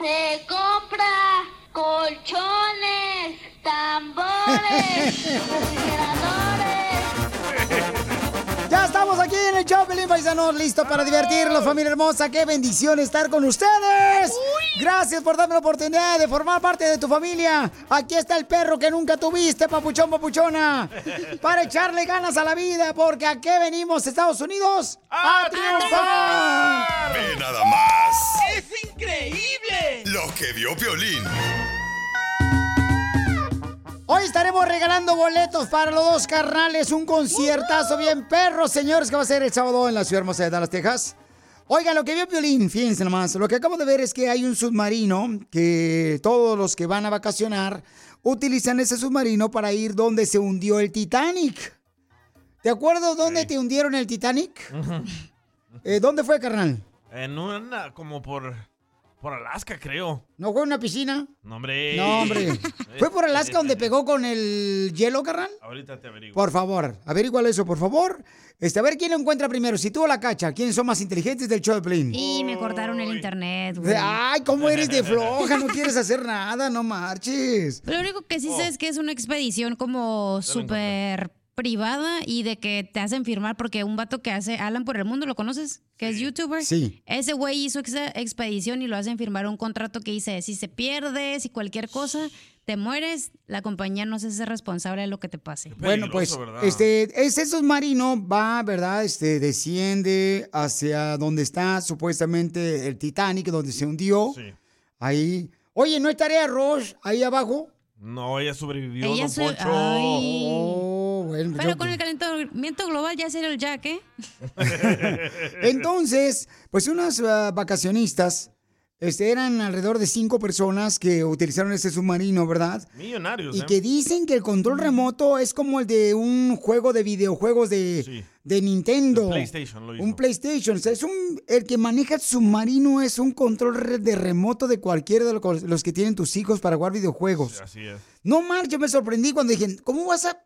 Se compra colchones, tambores, Ya estamos aquí en el show, Pelín Paisanos, listo para divertirlos, familia hermosa. Qué bendición estar con ustedes. Gracias por darme la oportunidad de formar parte de tu familia. Aquí está el perro que nunca tuviste, papuchón, papuchona. Para echarle ganas a la vida, porque ¿a qué venimos, Estados Unidos? ¡A, triunfar! Ve nada más ¡Es increíble! lo que vio Violín. Hoy estaremos regalando boletos para los dos carnales, un conciertazo bien perro, señores, que va a ser el sábado en la ciudad hermosa de Dallas, Texas. Oigan, lo que vio Piolín, fíjense nomás, lo que acabo de ver es que hay un submarino que todos los que van a vacacionar utilizan ese submarino para ir donde se hundió el Titanic. ¿Te acuerdas dónde te hundieron el Titanic? Eh, ¿Dónde fue, carnal? En una, como por, por Alaska, creo. ¿No fue en una piscina? No, hombre. No, hombre. ¿Fue por Alaska donde pegó con el hielo, carnal? Ahorita te averiguo. Por favor, averigua eso, por favor. Este, a ver quién lo encuentra primero. Si tú o la cacha, ¿quiénes son más inteligentes del show de Plin? Y me cortaron el internet, güey. Ay, ¿cómo eres de floja? No quieres hacer nada, no marches. Lo único que sí sé es que es una expedición como súper privada y de que te hacen firmar porque un vato que hace Alan por el mundo, ¿lo conoces? Que es youtuber. Sí. Ese güey hizo esa expedición y lo hacen firmar un contrato que dice, si se pierde, si cualquier cosa, te mueres, la compañía no se hace responsable de lo que te pase. Bueno, pues, este, ese submarino va, ¿verdad? Este, desciende hacia donde está supuestamente el Titanic, donde se hundió. Ahí. Oye, ¿no estaría Roche ahí abajo? No, ella sobrevivió, Ella don Poncho. Ay. Bueno, Pero yo- con el calentamiento global ya sería el Jack, ¿eh? Entonces, pues unas ah, vacacionistas, este, eran alrededor de cinco personas que utilizaron ese submarino, ¿verdad? Millonarios, Y ¿eh? que dicen que el control remoto es como el de un juego de videojuegos de, de Nintendo. El PlayStation lo hizo. Un PlayStation. O sea, es un, el que maneja el submarino es un control de remoto de cualquiera de los, los que tienen tus hijos para jugar videojuegos. Así es. No, Mar, yo me sorprendí cuando dije, ¿cómo vas a,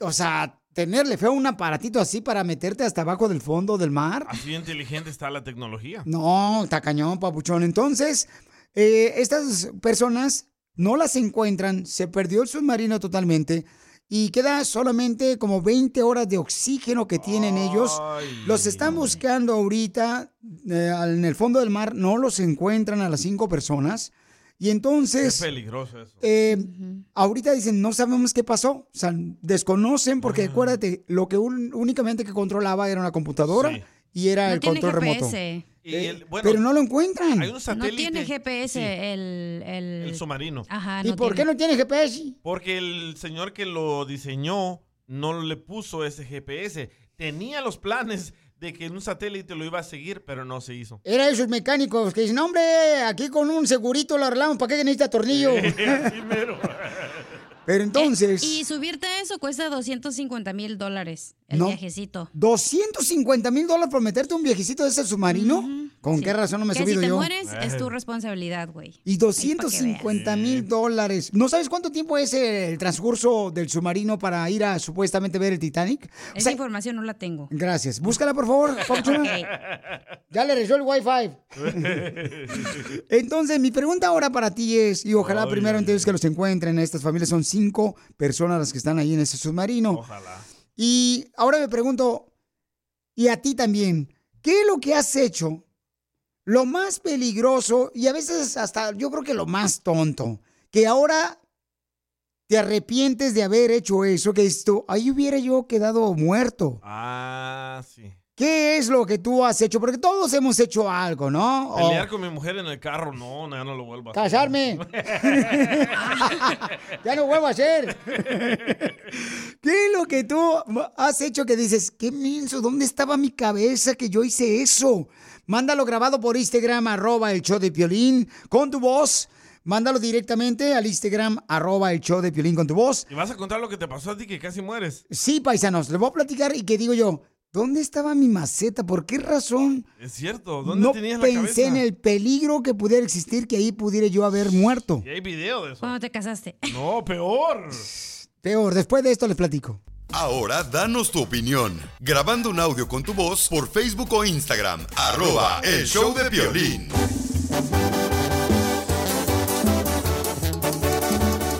o sea, tenerle feo un aparatito así para meterte hasta abajo del fondo del mar? Así inteligente está la tecnología. No, está cañón, papuchón. Entonces, eh, estas personas no las encuentran, se perdió el submarino totalmente y queda solamente como 20 horas de oxígeno que tienen ellos. Los están buscando ahorita eh, en el fondo del mar, no los encuentran a las cinco personas. Y Es entonces, peligroso eso. eh, ahorita dicen, no sabemos qué pasó. O sea, desconocen porque acuérdate, lo que un- únicamente que controlaba era una computadora y era No el tiene control remoto. Y el- bueno, Pero no lo encuentran. Hay un No satélite. tiene GPS Sí, el, el... el submarino. Ajá, ¿Y no por qué no tiene GPS? Porque el señor que lo diseñó no le puso ese GPS. Tenía los planes de que un satélite lo iba a seguir, pero no se hizo. Era esos mecánicos que dicen, "No, hombre, aquí con un segurito lo arreglamos, ¿para qué necesita tornillo? Pero entonces, Y subirte a eso cuesta 250 mil dólares el No. viajecito. 250 mil dólares por meterte un viejecito de ese submarino. ¿Con qué razón no me he subido si te yo? mueres es tu responsabilidad, güey. Y 250 mil dólares. ¿No sabes cuánto tiempo es el transcurso del submarino para ir a supuestamente ver el Titanic? O Esa sea, información no la tengo. gracias. Búscala, por favor. Ya le rezó el wifi. Entonces, mi pregunta ahora para ti es, y ojalá primero entonces que los encuentren, estas familias son cinco personas las que están ahí en ese submarino. Ojalá. Y ahora me pregunto, y a ti también, ¿qué es lo que has hecho lo más peligroso y a veces hasta yo creo que lo más tonto, que ahora te arrepientes de haber hecho eso, que esto, ahí hubiera yo quedado muerto. Ah, sí. ¿Qué es lo que tú has hecho? Porque todos hemos hecho algo, ¿no? O Pelear con mi mujer en el carro, no, no, ya no lo vuelvo a hacer. casarme. ya no vuelvo a hacer. ¿Qué es lo que tú has hecho que dices, qué menso, ¿dónde estaba mi cabeza que yo hice eso? Mándalo grabado por Instagram, arroba el show de Piolín, con tu voz. Mándalo directamente al Instagram, arroba el show de Piolín con tu voz. ¿Y vas a contar lo que te pasó a ti que casi mueres? Sí, paisanos, les voy a platicar y que digo yo, ¿dónde estaba mi maceta? ¿Por qué razón Es cierto, ¿dónde no tenías la pensé cabeza? en el peligro que pudiera existir, que ahí pudiera yo haber muerto? Y hay video de eso. Cuando te casaste. No, peor. Peor, después de esto les platico. Ahora danos tu opinión. Grabando un audio con tu voz por Facebook o Instagram. Arroba el show de violín.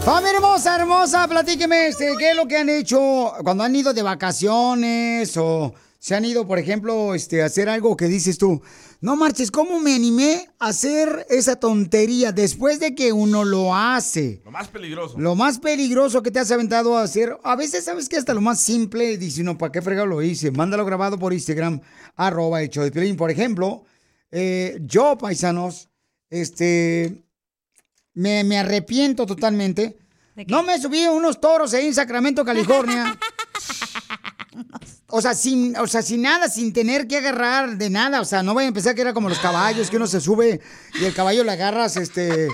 Familia hermosa, hermosa, platíqueme, este, ¿qué es lo que han hecho cuando han ido de vacaciones o se han ido, por ejemplo, este, a hacer algo que dices tú? No marches, ¿cómo me animé a hacer esa tontería después de que uno lo hace? Lo más peligroso. Lo más peligroso que te has aventado a hacer, a veces sabes que hasta lo más simple, dice uno, ¿para qué fregado lo hice? Mándalo grabado por Instagram, arroba hecho de. Por ejemplo, eh, yo, paisanos, este, me, me arrepiento totalmente. No me subí a unos toros ahí en Sacramento, California. O sea, sin, o sea, sin nada, sin tener que agarrar de nada. O sea, no voy a empezar que era como los caballos, que uno se sube y el caballo le agarras, este,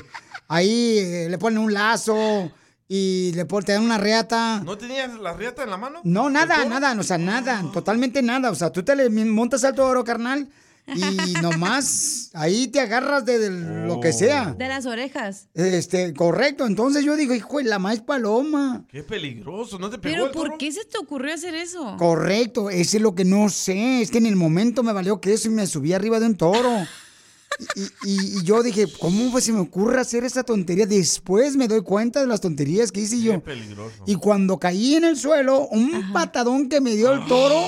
ahí eh, le ponen un lazo y le ponen, te dan una reata. ¿No tenías la riata en la mano? No, nada, nada, o sea, nada, totalmente nada. O sea, tú te le montas al toro, carnal, y nomás ahí te agarras de, de lo que sea. De las orejas. Este, correcto. Entonces yo digo, hijo la maíz paloma. Qué peligroso, ¿no te pegó Pero el ¿por toro? qué se te ocurrió hacer eso? Correcto, ese es lo que no sé. Es que en el momento me valió que eso y me subí arriba de un toro. Y, y- y yo dije, ¿cómo pues se me ocurre hacer esa tontería? Después me doy cuenta de las tonterías que hice Qué yo. peligroso. Y cuando caí en el suelo, un patadón que me dio el toro,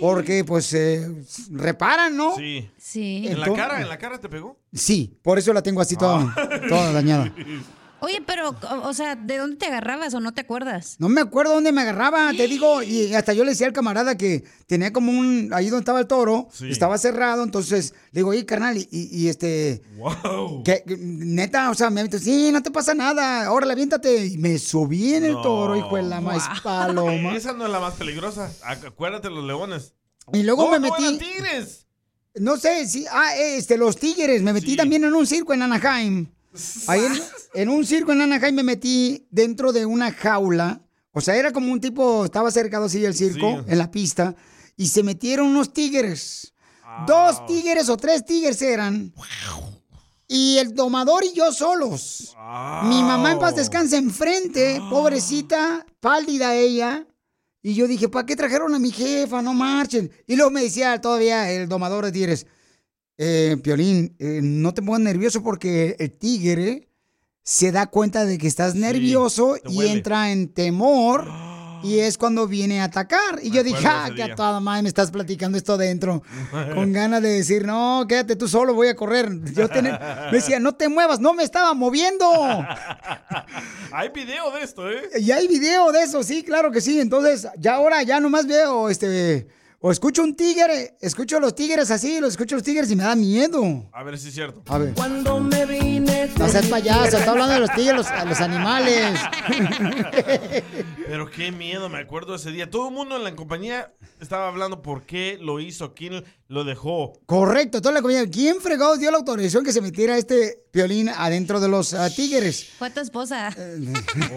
porque pues eh, reparan, ¿no? Sí. Sí. ¿En la cara? ¿En la cara te pegó? Sí, por eso la tengo así toda, toda dañada. Oye, pero, o, sea, ¿de dónde te agarrabas o no te acuerdas? No me acuerdo dónde me agarraba, te digo, y hasta yo le decía al camarada que tenía como un, ahí donde estaba el toro, Sí. estaba cerrado, entonces le digo, oye, carnal, y, y- y este, ¡Wow! que, neta, o sea, me aventó, sí, no te pasa nada, órale, aviéntate, y me subí en el No. toro, hijo de la maíz paloma, Esa no es la más peligrosa. Ac- Acuérdate los leones. y luego no, me no, eran metí, tigres. no sé, si, ah, este, los tigres, me metí Sí. también en un circo en Anaheim, ahí en, en un circo en Anaheim me metí dentro de una jaula, o sea, era como un tipo, estaba cercado así el circo, Sí. en la pista, y se metieron unos tigres. Dos tigres o tres tigres eran. Y el domador y yo solos. Mi mamá en paz descansa enfrente, pobrecita, pálida ella. Y yo dije, ¿para qué trajeron a mi jefa? No marchen. Y luego me decía todavía el domador de tigres, eh, Piolín, eh, no te pongas nervioso porque el tigre se da cuenta de que estás nervioso y entra en temor. Y es cuando viene a atacar. Y yo dije, ah, que a toda madre me estás platicando esto adentro. Con ganas de decir, no, quédate tú solo, voy a correr. Yo tenía- me decía, no te muevas, no me estaba moviendo. Hay video de esto, ¿eh? Y hay video de eso, sí, claro que sí. Entonces, ya ahora ya nomás veo, este, o escucho un tigre, escucho a los tigres así, los escucho a los tigres y me da miedo. A ver si es cierto. A ver. Cuando me vine. No seas payaso, está hablando de los tigres, los, a los animales. Pero qué miedo, me acuerdo ese día. Todo el mundo en la compañía estaba hablando por qué lo hizo, quién lo dejó. Correcto, toda la comida. ¿Quién fregado dio la autorización que se metiera este violín adentro de los ah, tigres? Fue tu esposa.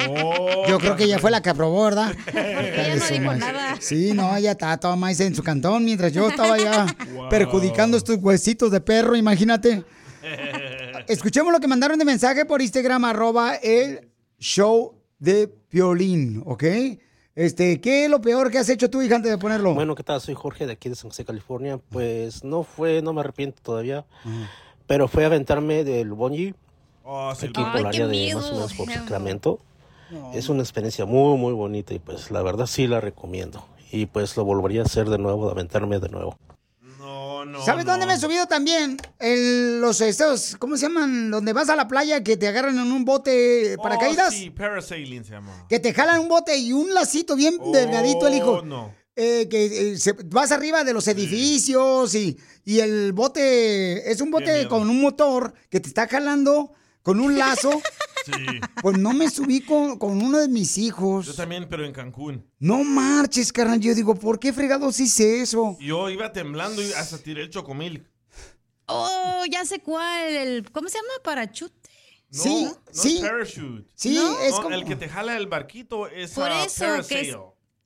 Oh, Yo creo que ella fue la que aprobó, ¿verdad? Ella no dijo nada. Sí, no, ella estaba toda más en su cantón mientras yo estaba ya perjudicando estos huesitos de perro, imagínate. Escuchemos lo que mandaron de mensaje por Instagram, arroba el show de violín, ¿ok? Este, ¿qué es lo peor que has hecho tú, hija, antes de ponerlo? Bueno, ¿qué tal? Soy Jorge de aquí de San José, California. Pues no fue, no me arrepiento todavía, pero fue aventarme del bungee Oh, sí, aquí por el área de más o menos por Sacramento. Es una experiencia muy, muy bonita y pues la verdad sí la recomiendo. Y pues lo volvería a hacer de nuevo, de aventarme de nuevo. No, ¿Sabes dónde me he subido también? En los estos, ¿cómo se llaman? Donde vas a la playa que te agarran en un bote para Oh, sí, parasailing se llama. Que te jalan un bote y un lacito bien delgadito el hijo. Oh, no. Eh, que eh, se- vas arriba de los edificios y, y el bote es un bote con un motor que te está jalando con un lazo. Sí. Pues no me subí con, con uno de mis Yo hijos. también, pero en Cancún. No marches, carnal. Yo digo, ¿por qué fregados hice eso? Yo iba temblando y hasta tiré el chocomil. Oh, ya sé cuál. El, ¿Cómo se llama? Parachute. No, Sí, no sí. es parachute. Sí, ¿No? es No, como... El que te jala el barquito es Por eso, que parasail. es-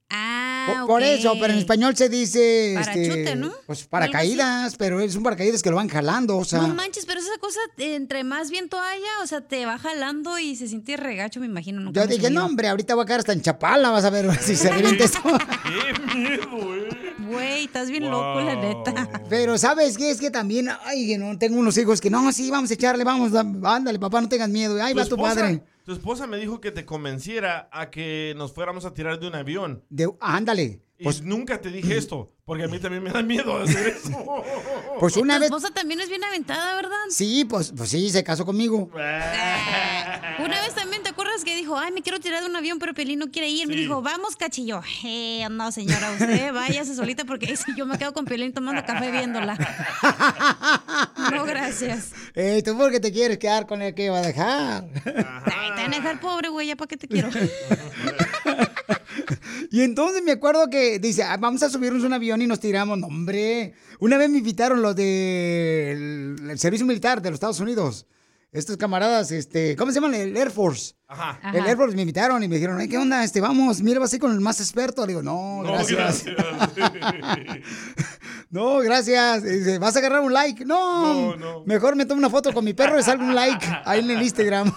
Ah, Por, eso, pero en español se dice... Parachute, este, ¿no? Pues paracaídas, pero es un paracaídas que lo van jalando, o sea... No manches, pero esa cosa, entre más viento haya, o sea, te va jalando y se siente regacho, me imagino. nunca Yo dije, no, hombre, ahorita voy a quedar hasta en Chapala, vas a ver si se revienta esto. ¡Qué miedo, eh! Güey, estás bien loco, la neta. Pero, ¿sabes qué? Es que también, ay, que no, tengo unos hijos que, no, sí, vamos a echarle, vamos, da- ándale, papá, no tengas miedo. Ahí va tu padre. Tu esposa me dijo que te convenciera a que nos fuéramos a tirar de un avión. De, ándale. Pues nunca te dije esto, porque a mí también me da miedo hacer eso. Pues una tu vez... esposa también es bien aventada, ¿verdad? Sí, pues, pues sí, se casó conmigo. Una vez también, ¿te acuerdas que dijo, ay, me quiero tirar de un avión, pero Pelín no quiere ir? Me Sí. dijo, vamos, cachillo. Eh, no, señora, usted váyase solita porque si yo me quedo con Pelín tomando café viéndola. No, gracias. Eh, tú porque te quieres quedar con el que va a dejar. Ay, te van a dejar pobre, güey, ya para qué te quiero. Y entonces me acuerdo que dice, "Ah, vamos a subirnos un avión y nos tiramos. No, hombre, una vez me invitaron los del el servicio militar de los Estados Unidos. Estos camaradas, este, ¿cómo se llaman? El Air Force. Ajá. El. Air Force me invitaron y me dijeron, "Ay, ¿qué onda? Este, vamos, mira, vas a ir con el más experto. Le digo, no, No, gracias. gracias. No, gracias. Dice, ¿vas a agarrar un like? No, No, no. mejor me tomo una foto con mi perro y salgo un like ahí en el Instagram.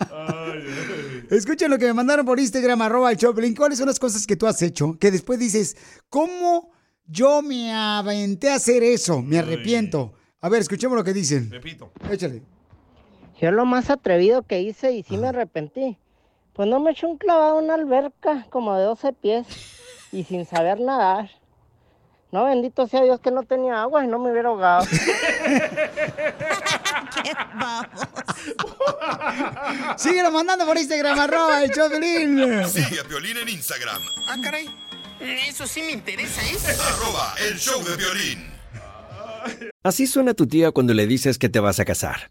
Ay, ay. Escuchen lo que me mandaron por Instagram, arroba el Choplin. ¿Cuáles son las cosas que tú has hecho? Que después dices, ¿cómo yo me aventé a hacer eso? Me arrepiento. A ver, escuchemos lo que dicen. Repito. Échale. Yo lo más atrevido que hice y sí me arrepentí. Pues no me eché un clavado en una alberca como de 12 pies y sin saber nadar. No, bendito sea Dios que no tenía agua y no me hubiera ahogado. Qué babos. Síguelo mandando por Instagram, arroba el Choplin. Sigue a Piolín en Instagram, Ah, caray. Eso sí me interesa, ¿eh? arroba el show de violín. Así suena tu tía cuando le dices que te vas a casar.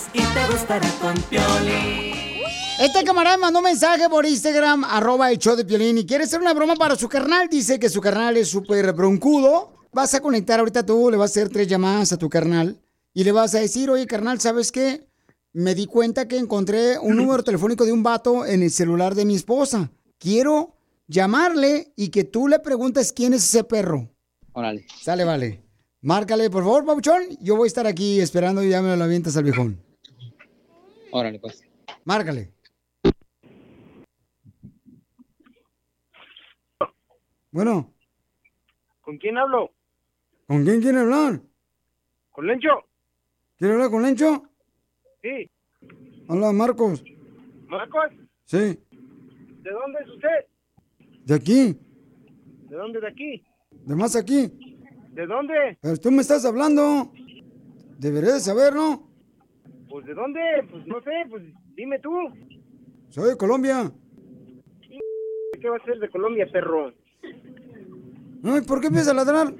Sentirás y te gustará con Piolín. Este camarada me mandó un mensaje por Instagram, arroba el show de Piolín, y quiere hacer una broma para su carnal. Dice que su carnal es súper broncudo. Vas a conectar ahorita tú, le vas a hacer tres llamadas a tu carnal y le vas a decir, oye, carnal, ¿sabes qué? Me di cuenta que encontré un número telefónico de un vato en el celular de mi esposa. Quiero llamarle y que tú le preguntes quién es ese perro. Órale. Sale, vale. Márcale, por favor, Pabuchón. Yo voy a estar aquí esperando y ya me lo avientas al viejón. Órale, pues. Márcale. Bueno, ¿Con quién hablo? ¿con quién quiere hablar? ¿Con Lencho? ¿Quiere hablar con Lencho? Sí. Hola, Marcos. ¿Marcos? Sí, ¿De dónde es usted? de aquí, ¿De dónde de aquí? de más aquí. ¿De dónde? Pero tú me estás hablando. Deberías de saber, ¿no? Pues de dónde? Pues no sé, pues dime tú. Soy de Colombia. ¿Qué va a ser de Colombia, perro? Ay, ¿por qué empiezas a ladrar?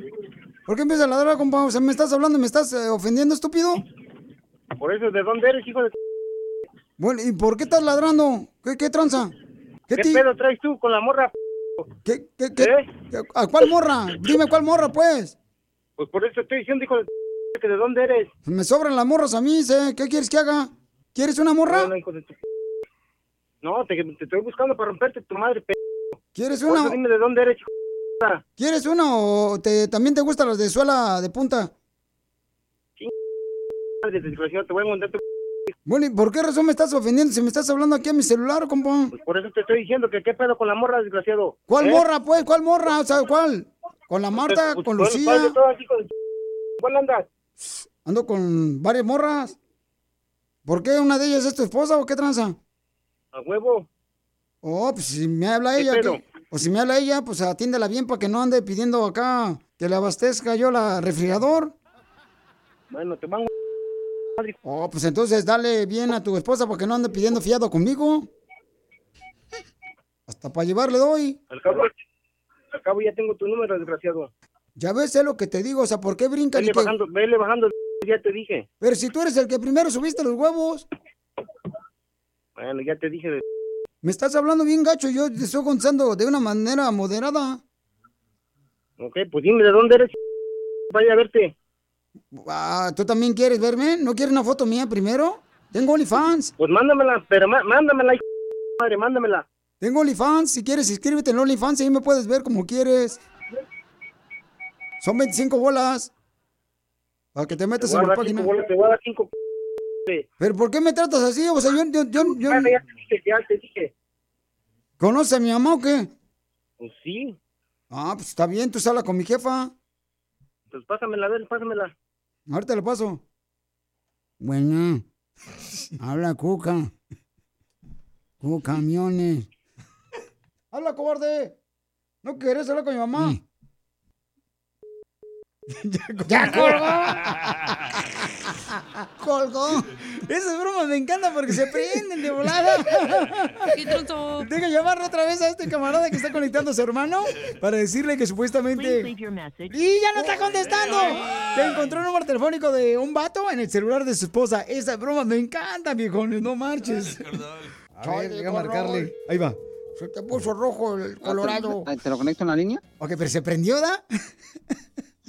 ¿Por qué empiezas a ladrar, compa? O sea, ¿me estás hablando? ¿Me estás eh, ofendiendo, estúpido? Por eso, ¿de dónde eres, hijo de... Bueno, ¿y por qué estás ladrando? ¿Qué, qué tranza? ¿Qué, ti- pedo traes tú con la morra? ¿Qué, qué, qué- ¿Eh? ¿A cuál morra? Dime cuál morra, pues. Pues por eso estoy diciendo, hijo de... que de dónde eres. Me sobran las morras a mí, ¿sí? ¿Qué quieres que haga? ¿Quieres una morra? No, no, hijo de tu... No, te, te estoy buscando para romperte tu madre, pe... ¿Quieres una? dime de dónde eres, hijo de... ¿Quieres una o te, también te gustan las de suela de punta? Te voy a mandar tu... Bueno, ¿y por qué razón me estás ofendiendo si me estás hablando aquí a mi celular, compa? Por eso te estoy diciendo que qué pedo con la morra, desgraciado. ¿Cuál ¿Eh? morra, pues? ¿Cuál morra? O sea, ¿cuál? ¿Con la Marta? Pues, ¿Con pues, Lucía? ¿cuál de todas, hijo de... ¿Cuál andas? Ando con varias morras. ¿Por qué una de ellas es tu esposa o qué tranza? A huevo. Oh, pues si me habla ¿Qué ella, o si me habla ella, pues atiéndela bien para que no ande pidiendo acá que le abastezca yo la refrigerador. Bueno, te van Oh, pues entonces dale bien a tu esposa para que no ande pidiendo fiado conmigo. Hasta para llevarle doy. Al cabo, al cabo ya tengo tu número, desgraciado. Ya ves, es lo que te digo, o sea, ¿por qué brincan y Vele que... bajando, vele bajando, ya te dije. Pero si tú eres el que primero subiste los huevos, Bueno, ya te dije. De... me estás hablando bien gacho, yo te estoy contestando de una manera moderada. Ok, pues dime de dónde eres. Vaya a verte. Ah, ¿tú también quieres verme? ¿No quieres una foto mía primero? Tengo OnlyFans. Pues mándamela, pero má- mándamela, madre, mándamela. Tengo OnlyFans, si quieres inscríbete en OnlyFans y ahí me puedes ver como quieres. Son 25 bolas. Para que te metas en la cinco página. bolas, te voy a dar cinco. ¿Pero por qué me tratas así? O sea, yo... yo, yo, yo- Ya te dije, ya te dije. ¿Conoce a mi mamá o qué? Pues sí. Ah, pues está bien, tú sala con mi jefa. Pues pásamela, a ver, pásamela. Ahorita le paso. Bueno, habla Cuca. Cuca, camiones. Habla, cobarde. ¿No querés hablar con mi mamá? ¡Ya colgó! colgó. Esa broma me encanta porque se prenden de volada. ¡Qué tonto! Deja llamarlo otra vez a este camarada que está conectando a su hermano para decirle que supuestamente... ¡Y ya no está contestando! Que encontró un número telefónico de un vato en el celular de su esposa. Esa broma me encanta, viejones, no marches. A ver, deja marcarle. Ahí va. Se te puso rojo el colorado. Ah, ¿Te lo conecto en la línea? Ok, pero se prendió, ¿da?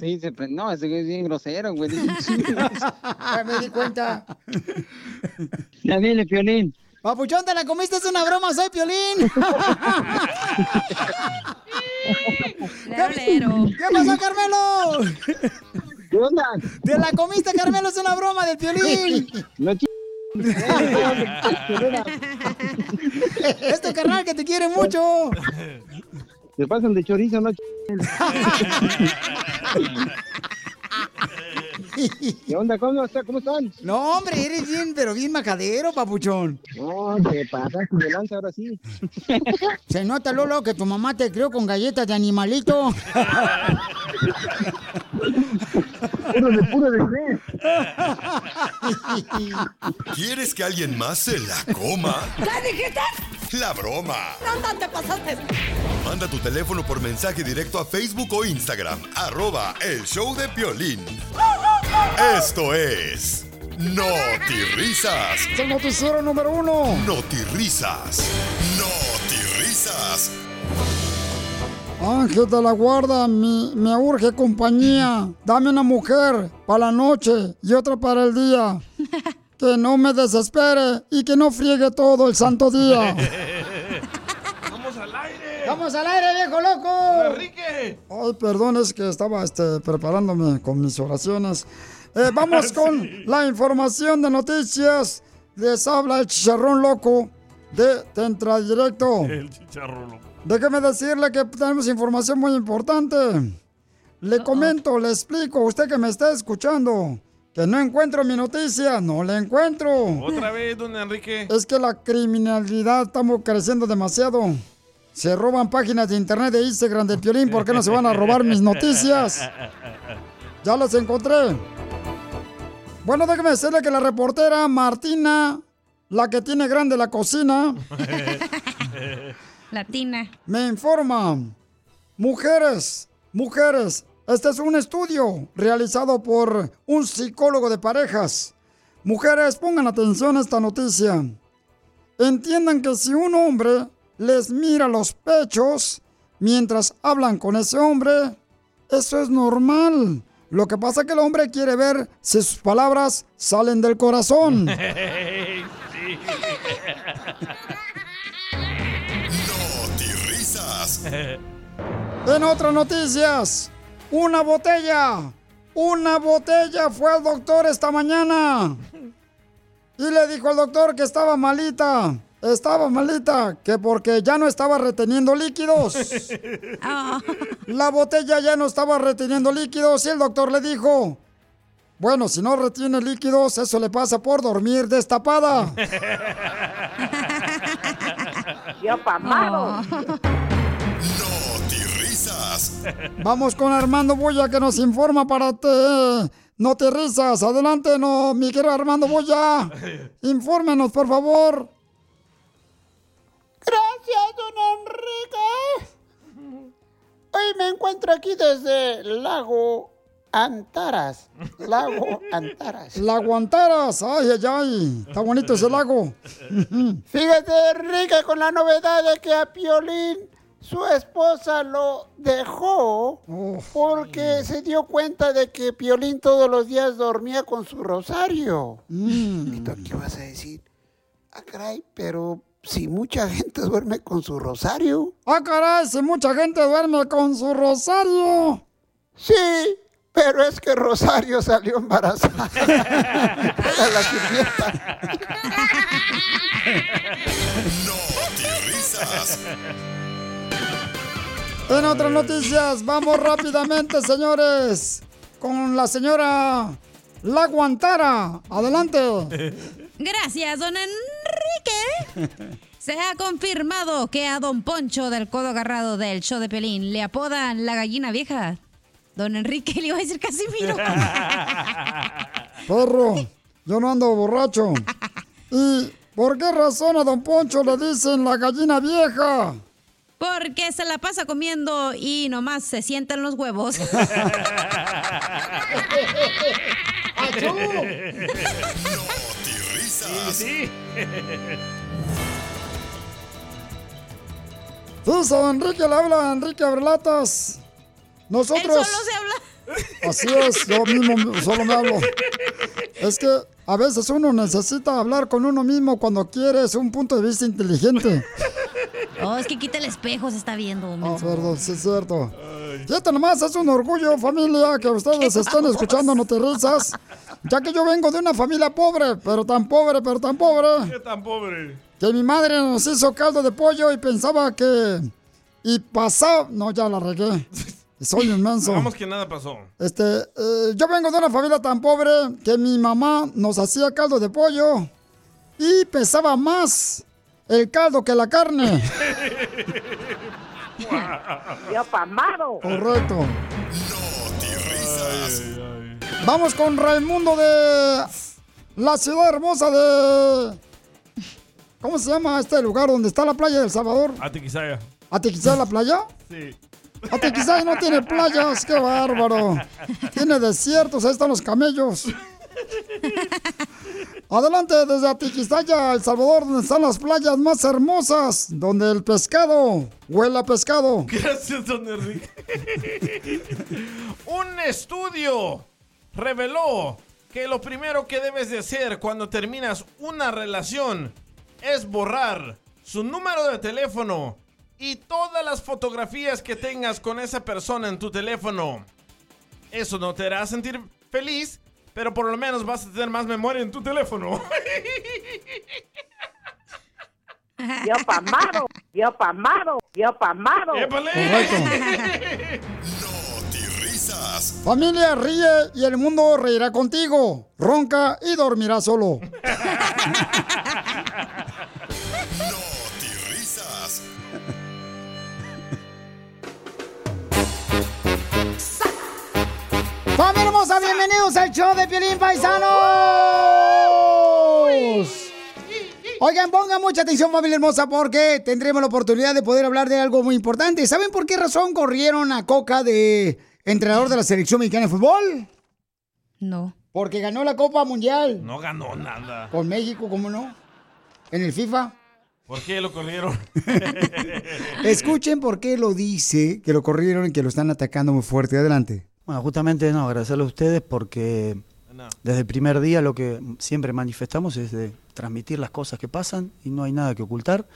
Sí, se pre- No, ese es bien grosero, güey. Ya me di cuenta. ya viene, Piolín. Papuchón, te la comiste, es una broma, soy Piolín. ¿Qué, ¿Qué pasó, Carmelo? ¿Qué onda? Te la comiste, Carmelo, es una broma del Piolín. No ch... Es tu carnal que te quiere mucho. Se pasan de chorizo, no. ¿Qué onda? ¿Cómo, está? ¿Cómo están? No, hombre, eres bien, pero bien majadero, papuchón. No, te pasaste de lanza ahora sí. Se nota, Lolo, que tu mamá te crió con galletas de animalito. De puro de fe. ¿Quieres que alguien más se la coma? ¿Qué dijiste? La broma. No, no te pasaste. Manda tu teléfono por mensaje directo a Facebook o Instagram. Arroba el show de Piolín. Esto es... Notirrisas. Es el noticiero número uno. Notirrisas. Notirrisas. Ángel de la guarda, mi, me urge compañía. Dame una mujer para la noche y otra para el día. Que no me desespere y que no friegue todo el santo día. ¡Vamos al aire! ¡Vamos al aire, viejo loco! ¡Enrique! Ay, perdón, es que estaba este, preparándome con mis oraciones. Eh, vamos con la información de noticias. Les habla el chicharrón loco de Tentra Directo. El chicharro loco. Déjeme decirle que tenemos información muy importante. Le comento, le explico, usted que me está escuchando, que no encuentro mi noticia, no la encuentro. Otra vez, don Enrique. Es que la criminalidad estamos creciendo demasiado. Se roban páginas de internet de Instagram del Piolín, ¿por qué no se van a robar mis noticias? Ya las encontré. Bueno, déjeme decirle que la reportera Martina, la que tiene grande la cocina, Latina. me informa. Mujeres, mujeres, este es un estudio realizado por un psicólogo de parejas. Mujeres, pongan atención a esta noticia. Entiendan que si un hombre les mira los pechos mientras hablan con ese hombre, eso es normal. Lo que pasa es que el hombre quiere ver si sus palabras salen del corazón. En otras noticias, una botella, una botella fue al doctor esta mañana y le dijo al doctor que estaba malita, estaba malita, que porque ya no estaba reteniendo líquidos. La botella ya no estaba reteniendo líquidos y el doctor le dijo, bueno, si no retiene líquidos, eso le pasa por dormir destapada. Yo pamado. Risas. Vamos con Armando Boya que nos informa para te... No te risas. Adelante, no, mi querido Armando Boya. Infórmenos, por favor. Gracias, don Enrique. Hoy me encuentro aquí desde lago Antaras. Lago Antaras. Lago Antaras. Ay, ay, ay. Está bonito ese lago. Fíjate, Enrique, con la novedad de que a Piolín su esposa lo dejó porque se dio cuenta de que Piolín todos los días dormía con su rosario. ¿Y tú qué vas a decir? Ah, caray, pero si mucha gente duerme con su rosario. Ah, caray, si mucha gente duerme con su rosario. Sí, pero es que Rosario salió embarazada. Era la sirvienta. risas. En otras noticias, vamos rápidamente, señores, con la señora La Guantara. Adelante. Gracias, don Enrique. Se ha confirmado que a don Poncho del codo agarrado del show de Pelín le apodan la gallina vieja. Don Enrique le iba a decir Casimiro. Perro, yo no ando borracho. ¿Y por qué razón a don Poncho le dicen la gallina vieja? Porque se la pasa comiendo y nomás se sientan los huevos. risas. Sí. Sí, a Enrique le habla Enrique Abrelatas. Nosotros. Él solo se habla. Así es, yo mismo solo me hablo. Es que a veces uno necesita hablar con uno mismo cuando quieres un punto de vista inteligente. Oh, es que quita el espejo, se está viendo. Ah, menso. perdón, sí es cierto. Fíjate nomás, es un orgullo, familia, que ustedes estén escuchando No Te Risas, ya que yo vengo de una familia pobre, pero tan pobre, pero tan pobre, ¿Qué tan pobre? que mi madre nos hizo caldo de pollo y pensaba que... Y pasaba... No, ya la regué. Soy inmenso. Hagamos que nada pasó. Este, eh, yo vengo de una familia tan pobre que mi mamá nos hacía caldo de pollo y pesaba más el caldo que la carne. Yo pamado. Correcto. risas. Vamos con Raimundo de la ciudad hermosa de... ¿Cómo se llama este lugar donde está la playa del Salvador? Atiquizaya. ¿Atiquizaya la playa? Sí. Atiquizaya no tiene playas, qué bárbaro. Tiene desiertos, ahí están los camellos. Adelante desde Atiquizaya, El Salvador, donde están las playas más hermosas, donde el pescado huele a pescado. Gracias, don Enrique. Un estudio reveló que lo primero que debes de hacer cuando terminas una relación es borrar su número de teléfono y todas las fotografías que tengas con esa persona en tu teléfono. Eso no te hará sentir feliz, pero por lo menos vas a tener más memoria en tu teléfono. Yo pamado, yo pamado, yo pamado. Risas. Familia ríe y el mundo reirá contigo. Ronca y dormirá solo. ¡Familia hermosa! Bienvenidos al show de Piolín Paisanos. Oigan, pongan mucha atención, familia hermosa, porque tendremos la oportunidad de poder hablar de algo muy importante. ¿Saben por qué razón corrieron a Coca de entrenador de la selección mexicana de fútbol? No. Porque ganó la Copa Mundial No ganó nada. con México, ¿cómo no? En el FIFA. ¿Por qué lo corrieron? Escuchen por qué lo dice, que lo corrieron y que lo están atacando muy fuerte. Adelante. Bueno, justamente no, agradecerle a ustedes porque desde el primer día lo que siempre manifestamos es de transmitir las cosas que pasan y no hay nada que ocultar.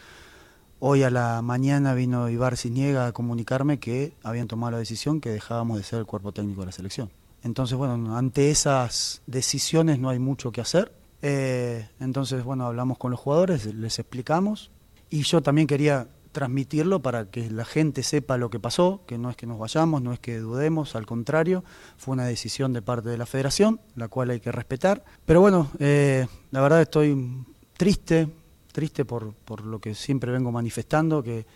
Hoy a la mañana vino Ibar Ciniega a comunicarme que habían tomado la decisión que dejábamos de ser el cuerpo técnico de la selección. Entonces, bueno, ante esas decisiones no hay mucho que hacer. Eh, entonces, bueno, hablamos con los jugadores, les explicamos y yo también quería transmitirlo para que la gente sepa lo que pasó, que no es que nos vayamos, no es que dudemos, al contrario, fue una decisión de parte de la federación, la cual hay que respetar. Pero bueno, eh, la verdad estoy triste, triste por, por lo que siempre vengo manifestando, que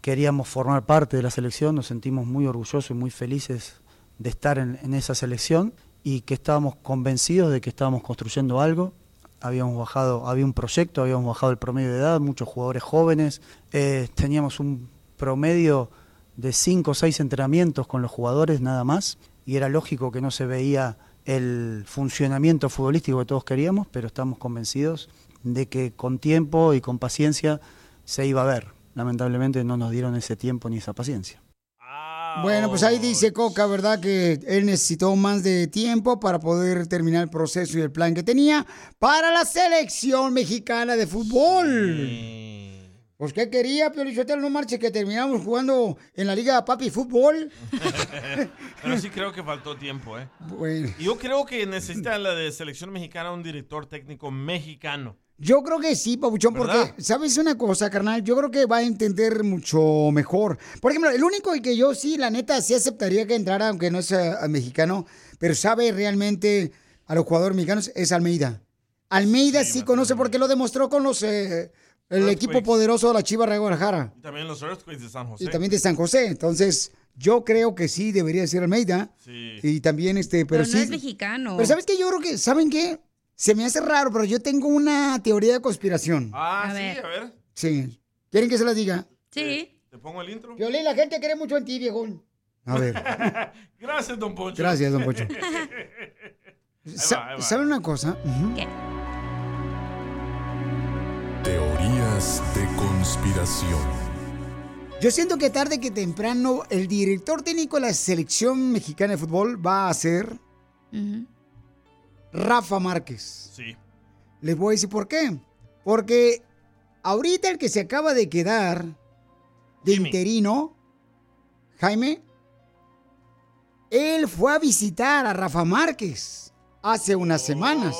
queríamos formar parte de la selección, nos sentimos muy orgullosos y muy felices de estar en, en esa selección y que estábamos convencidos de que estábamos construyendo algo. Habíamos bajado, había un proyecto, habíamos bajado el promedio de edad, muchos jugadores jóvenes, eh, teníamos un promedio de cinco o seis entrenamientos con los jugadores nada más y era lógico que no se veía el funcionamiento futbolístico que todos queríamos, pero estamos convencidos de que con tiempo y con paciencia se iba a ver. Lamentablemente no nos dieron ese tiempo ni esa paciencia. Bueno, pues ahí dice Coca, ¿verdad? Que él necesitó más de tiempo para poder terminar el proceso y el plan que tenía para la selección mexicana de fútbol. Pues, ¿qué quería, Pio Lizotelo? No marche que terminamos jugando en la Liga Papi Fútbol. Pero sí creo que faltó tiempo, ¿eh? Bueno. Y Yo creo que necesita la de selección mexicana un director técnico mexicano. Yo creo que sí, Pabuchón, ¿Verdad? porque, ¿sabes una cosa, carnal? Yo creo que va a entender mucho mejor. Por ejemplo, el único que yo sí, la neta, sí aceptaría que entrara, aunque no sea mexicano, pero sabe realmente a los jugadores mexicanos, es Almeida. Almeida sí, conoce porque lo demostró con los eh, el equipo poderoso de la Chivas de Guadalajara Y también los Earthquakes de San José. y también de San José. Entonces, yo creo que sí debería ser Almeida. Sí. Y también, este, pero, Pero, sí. no es mexicano. Pero ¿sabes qué? Yo creo que, ¿saben qué? Se me hace raro, pero yo tengo una teoría de conspiración. Ah, A sí, ver. a ver. Sí. ¿Quieren que se las diga? Sí. ¿Te pongo el intro? Violín, la gente cree mucho en ti, viejón. A ver. Gracias, don Poncho. Gracias, don Poncho. Sa-. ¿Saben una cosa? Ujú. Teorías de conspiración. Yo siento que tarde que temprano el director técnico de la selección mexicana de fútbol va a ser Rafa Márquez. Sí. Les voy a decir por qué. Porque ahorita el que se acaba de quedar de interino, Jaime, él fue a visitar a Rafa Márquez hace unas semanas.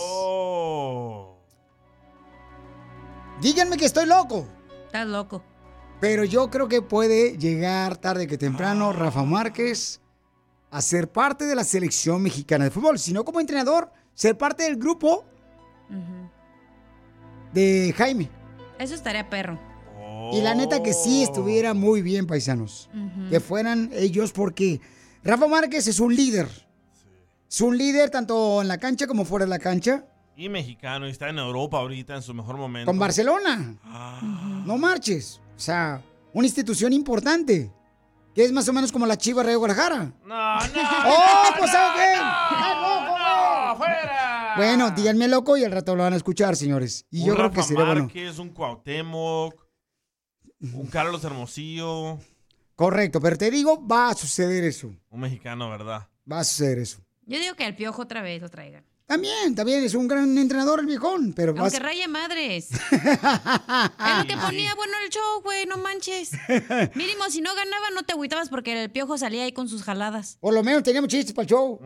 Díganme que estoy loco. Estás loco. Pero yo creo que puede llegar tarde que temprano Rafa Márquez a ser parte de la selección mexicana de fútbol. Si no como entrenador, ser parte del grupo de Jaime. Eso estaría perro. Y la neta que sí estuviera muy bien, paisanos. Que fueran ellos porque Rafa Márquez es un líder. Es un líder tanto en la cancha como fuera de la cancha. Y mexicano, y está en Europa ahorita en su mejor momento. Con Barcelona. No marches. O sea, una institución importante. Que es más o menos como la Chivas de Guadalajara. No, no. ¡Oh, pues ¿sabe qué? ¡No, fuera! Bueno, díganme loco y al rato lo van a escuchar, señores. Y yo creo que sería bueno. Márquez, un Cuauhtémoc, un Carlos Hermosillo, Correcto, pero te digo, va a suceder eso. un mexicano, ¿verdad? Va a suceder eso. Yo digo que al piojo otra vez lo traigan. También, también es un gran entrenador el viejón, pero vas... Aunque raye madres. es lo que ponía bueno el show, güey, no manches. Mínimo, si no ganaba, no te agüitabas porque el piojo salía ahí con sus jaladas. Por lo menos teníamos chistes para el show.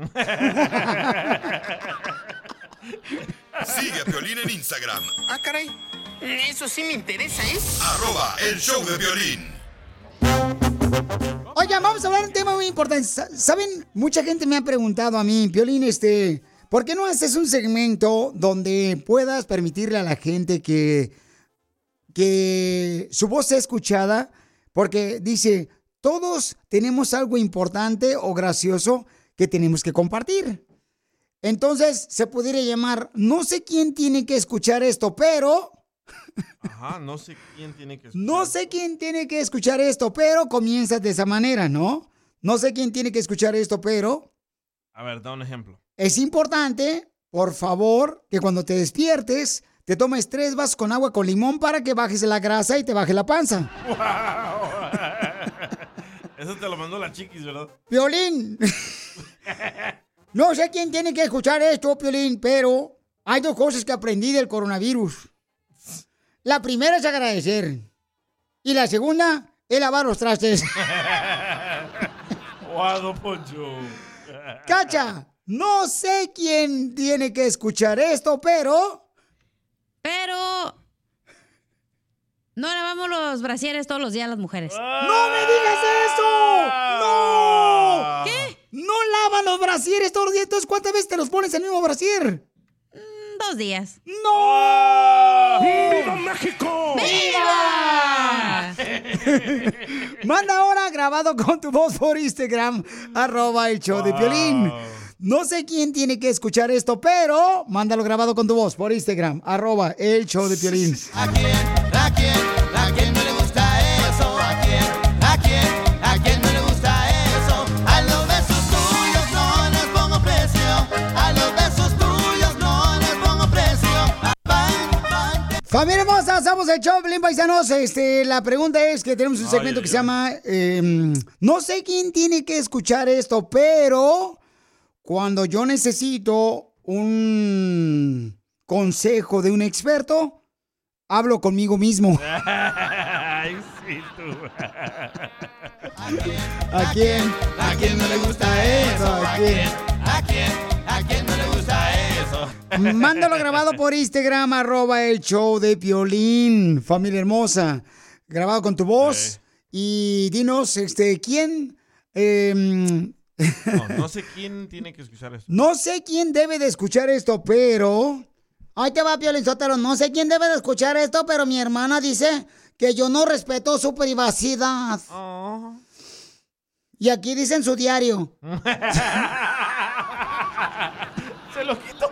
Sigue a Piolín en Instagram, Ah, caray. Eso sí me interesa, ¿eh? arroba el show de violín. Oigan, vamos a hablar de un tema muy importante. Sa- ¿Saben? Mucha gente me ha preguntado a mí, Piolín, este, ¿por qué no haces un segmento donde puedas permitirle a la gente que, que su voz sea escuchada? Porque dice, todos tenemos algo importante o gracioso que tenemos que compartir. Entonces, se pudiera llamar, no sé quién tiene que escuchar esto, pero... Ajá, no sé quién tiene que... No sé quién tiene que escuchar esto, pero comienza de esa manera, ¿no? No sé quién tiene que escuchar esto, pero A ver, da un ejemplo. Es importante, por favor, que cuando te despiertes, te tomes tres vasos con agua con limón para que bajes la grasa y te baje la panza. Eso te lo mandó la chiquis, ¿verdad? Violín. No sé quién tiene que escuchar esto, Piolín, pero hay dos cosas que aprendí del coronavirus. La primera es agradecer. Y la segunda es lavar los trastes. Guado Poncho. Cacha, no sé quién tiene que escuchar esto, pero... Pero... No lavamos los brasieres todos los días las mujeres. ¡No me digas eso! ¡No! ¿Qué? No lavan los brasieres todos los días. Entonces, ¿cuántas veces te los pones el mismo brasier? Mm, Dos días. ¡No! ¡Viva México! ¡Viva! Manda ahora grabado con tu voz por Instagram, arroba el show de Piolín. No sé quién tiene que escuchar esto, pero mándalo grabado con tu voz por Instagram, arroba el show de Piolín. ¿A quién? ¿A quién? ¿A quién no le gusta eso? ¿A quién? ¿A quién? ¿A quién no le gusta eso? A los besos tuyos no les pongo precio. A los besos tuyos no les pongo precio. Familia hermosa, somos el show, Piolín Paisanos. Este, la pregunta es que tenemos un segmento que se llama eh, No sé quién tiene que escuchar esto, pero cuando yo necesito un consejo de un experto, hablo conmigo mismo. Ay, sí, tú. ¿A quién? ¿A quién no le gusta eso? ¿A quién? ¿A quién? ¿A quién no le gusta eso? Mándalo grabado por Instagram, arroba el show de Piolín, familia hermosa. Grabado con tu voz. Y dinos, este, ¿quién? em, No, no sé quién tiene que escuchar esto. no sé quién debe de escuchar esto, pero... Ahí te va, Piolín Sotero. No sé quién debe de escuchar esto, pero mi hermana dice que yo no respeto su privacidad. Y aquí dice en su diario. Se lo quitó.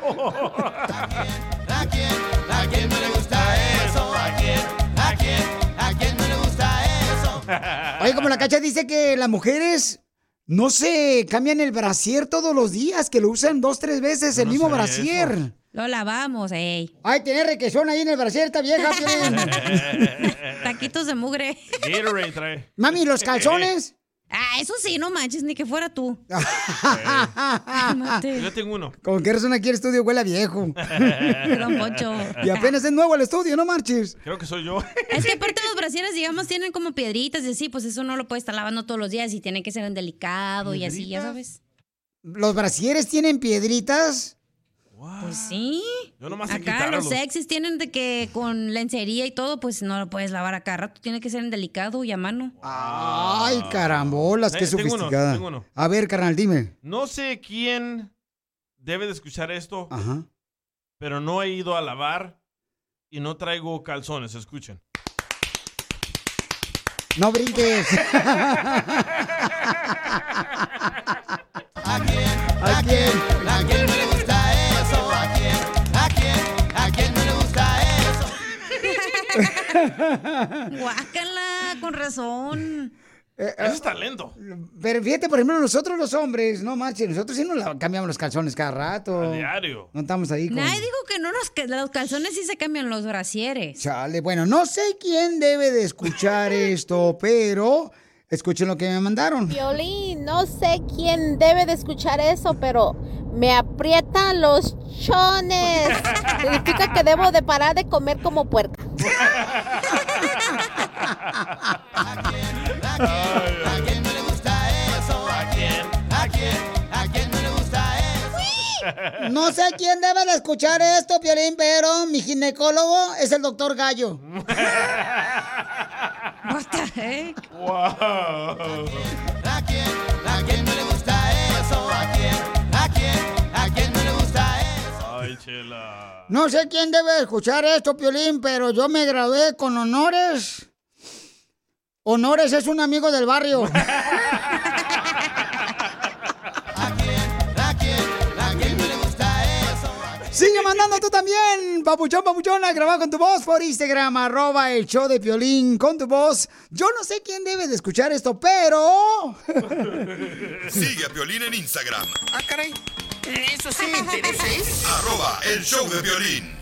¿A quién? ¿A quién no le gusta eso? ¿A quién? ¿A quién? ¿A quién no le gusta eso? Oye, como la cacha dice que las mujeres no se cambian el brasier todos los días, que lo usan dos, tres veces el no mismo brasier. eso. Lo lavamos, ey. Ay, tiene requesón ahí en el brasier esta vieja. Taquitos de mugre. Gatorade trae. Mami, ¿los calzones? Ah, eso sí, no manches, ni que fuera tú. Yo tengo uno. ¿Con qué razón aquí el estudio huele a viejo? Don Poncho. Y apenas es nuevo el estudio, no marches. Creo que soy yo. Es que aparte los brasieres, digamos, tienen como piedritas y así, pues eso no lo puedes estar lavando todos los días y tiene que ser en delicado y así, ya sabes. ¿Los brasieres tienen piedritas? Pues sí. Yo nomás Acá los sexys tienen de que con lencería y todo, pues no lo puedes lavar acá rato, tiene que ser en delicado y a mano. Ay, carambolas, qué Eh, tengo uno, sofisticada. tengo uno. A ver, carnal, dime. No sé quién debe de escuchar esto, Ajá. pero no he ido a lavar y no traigo calzones. Escuchen. No brinques. Guácala, con razón. Eh, Eso es talento. Pero fíjate, por ejemplo, nosotros los hombres, no manches, nosotros sí nos la- cambiamos los calzones cada rato. A diario. No estamos ahí con... Nadie dijo que no nos, que los calzones sí se cambian los brasieres. Chale, bueno, no sé quién debe de escuchar esto, pero escuchen lo que me mandaron. Violín, no sé quién debe de escuchar eso, pero me aprietan los chones. Significa que debo de parar de comer como puerca. ¿A quién no le gusta eso? ¿A quién? ¿A quién? ¿A quién no le gusta eso? No sé quién debe de escuchar esto, Piolín, pero mi ginecólogo es el doctor Gallo. What the heck? Wow. ¿A quién? ¿A quién no le gusta eso? ¿A quién? ¿A quién? ¿A quién no le gusta eso? Ay, chela. No sé quién debe de escuchar esto, Piolín, pero yo me gradué con honores. Honores es un amigo del barrio. mandando tú también, papuchón, papuchona, grabado con tu voz por Instagram, arroba el show de Piolín con tu voz. Yo no sé quién debe de escuchar esto, pero... Sigue a Piolín en Instagram, Ah, caray. Eso sí me interesa, ¿eh? arroba el show de violín.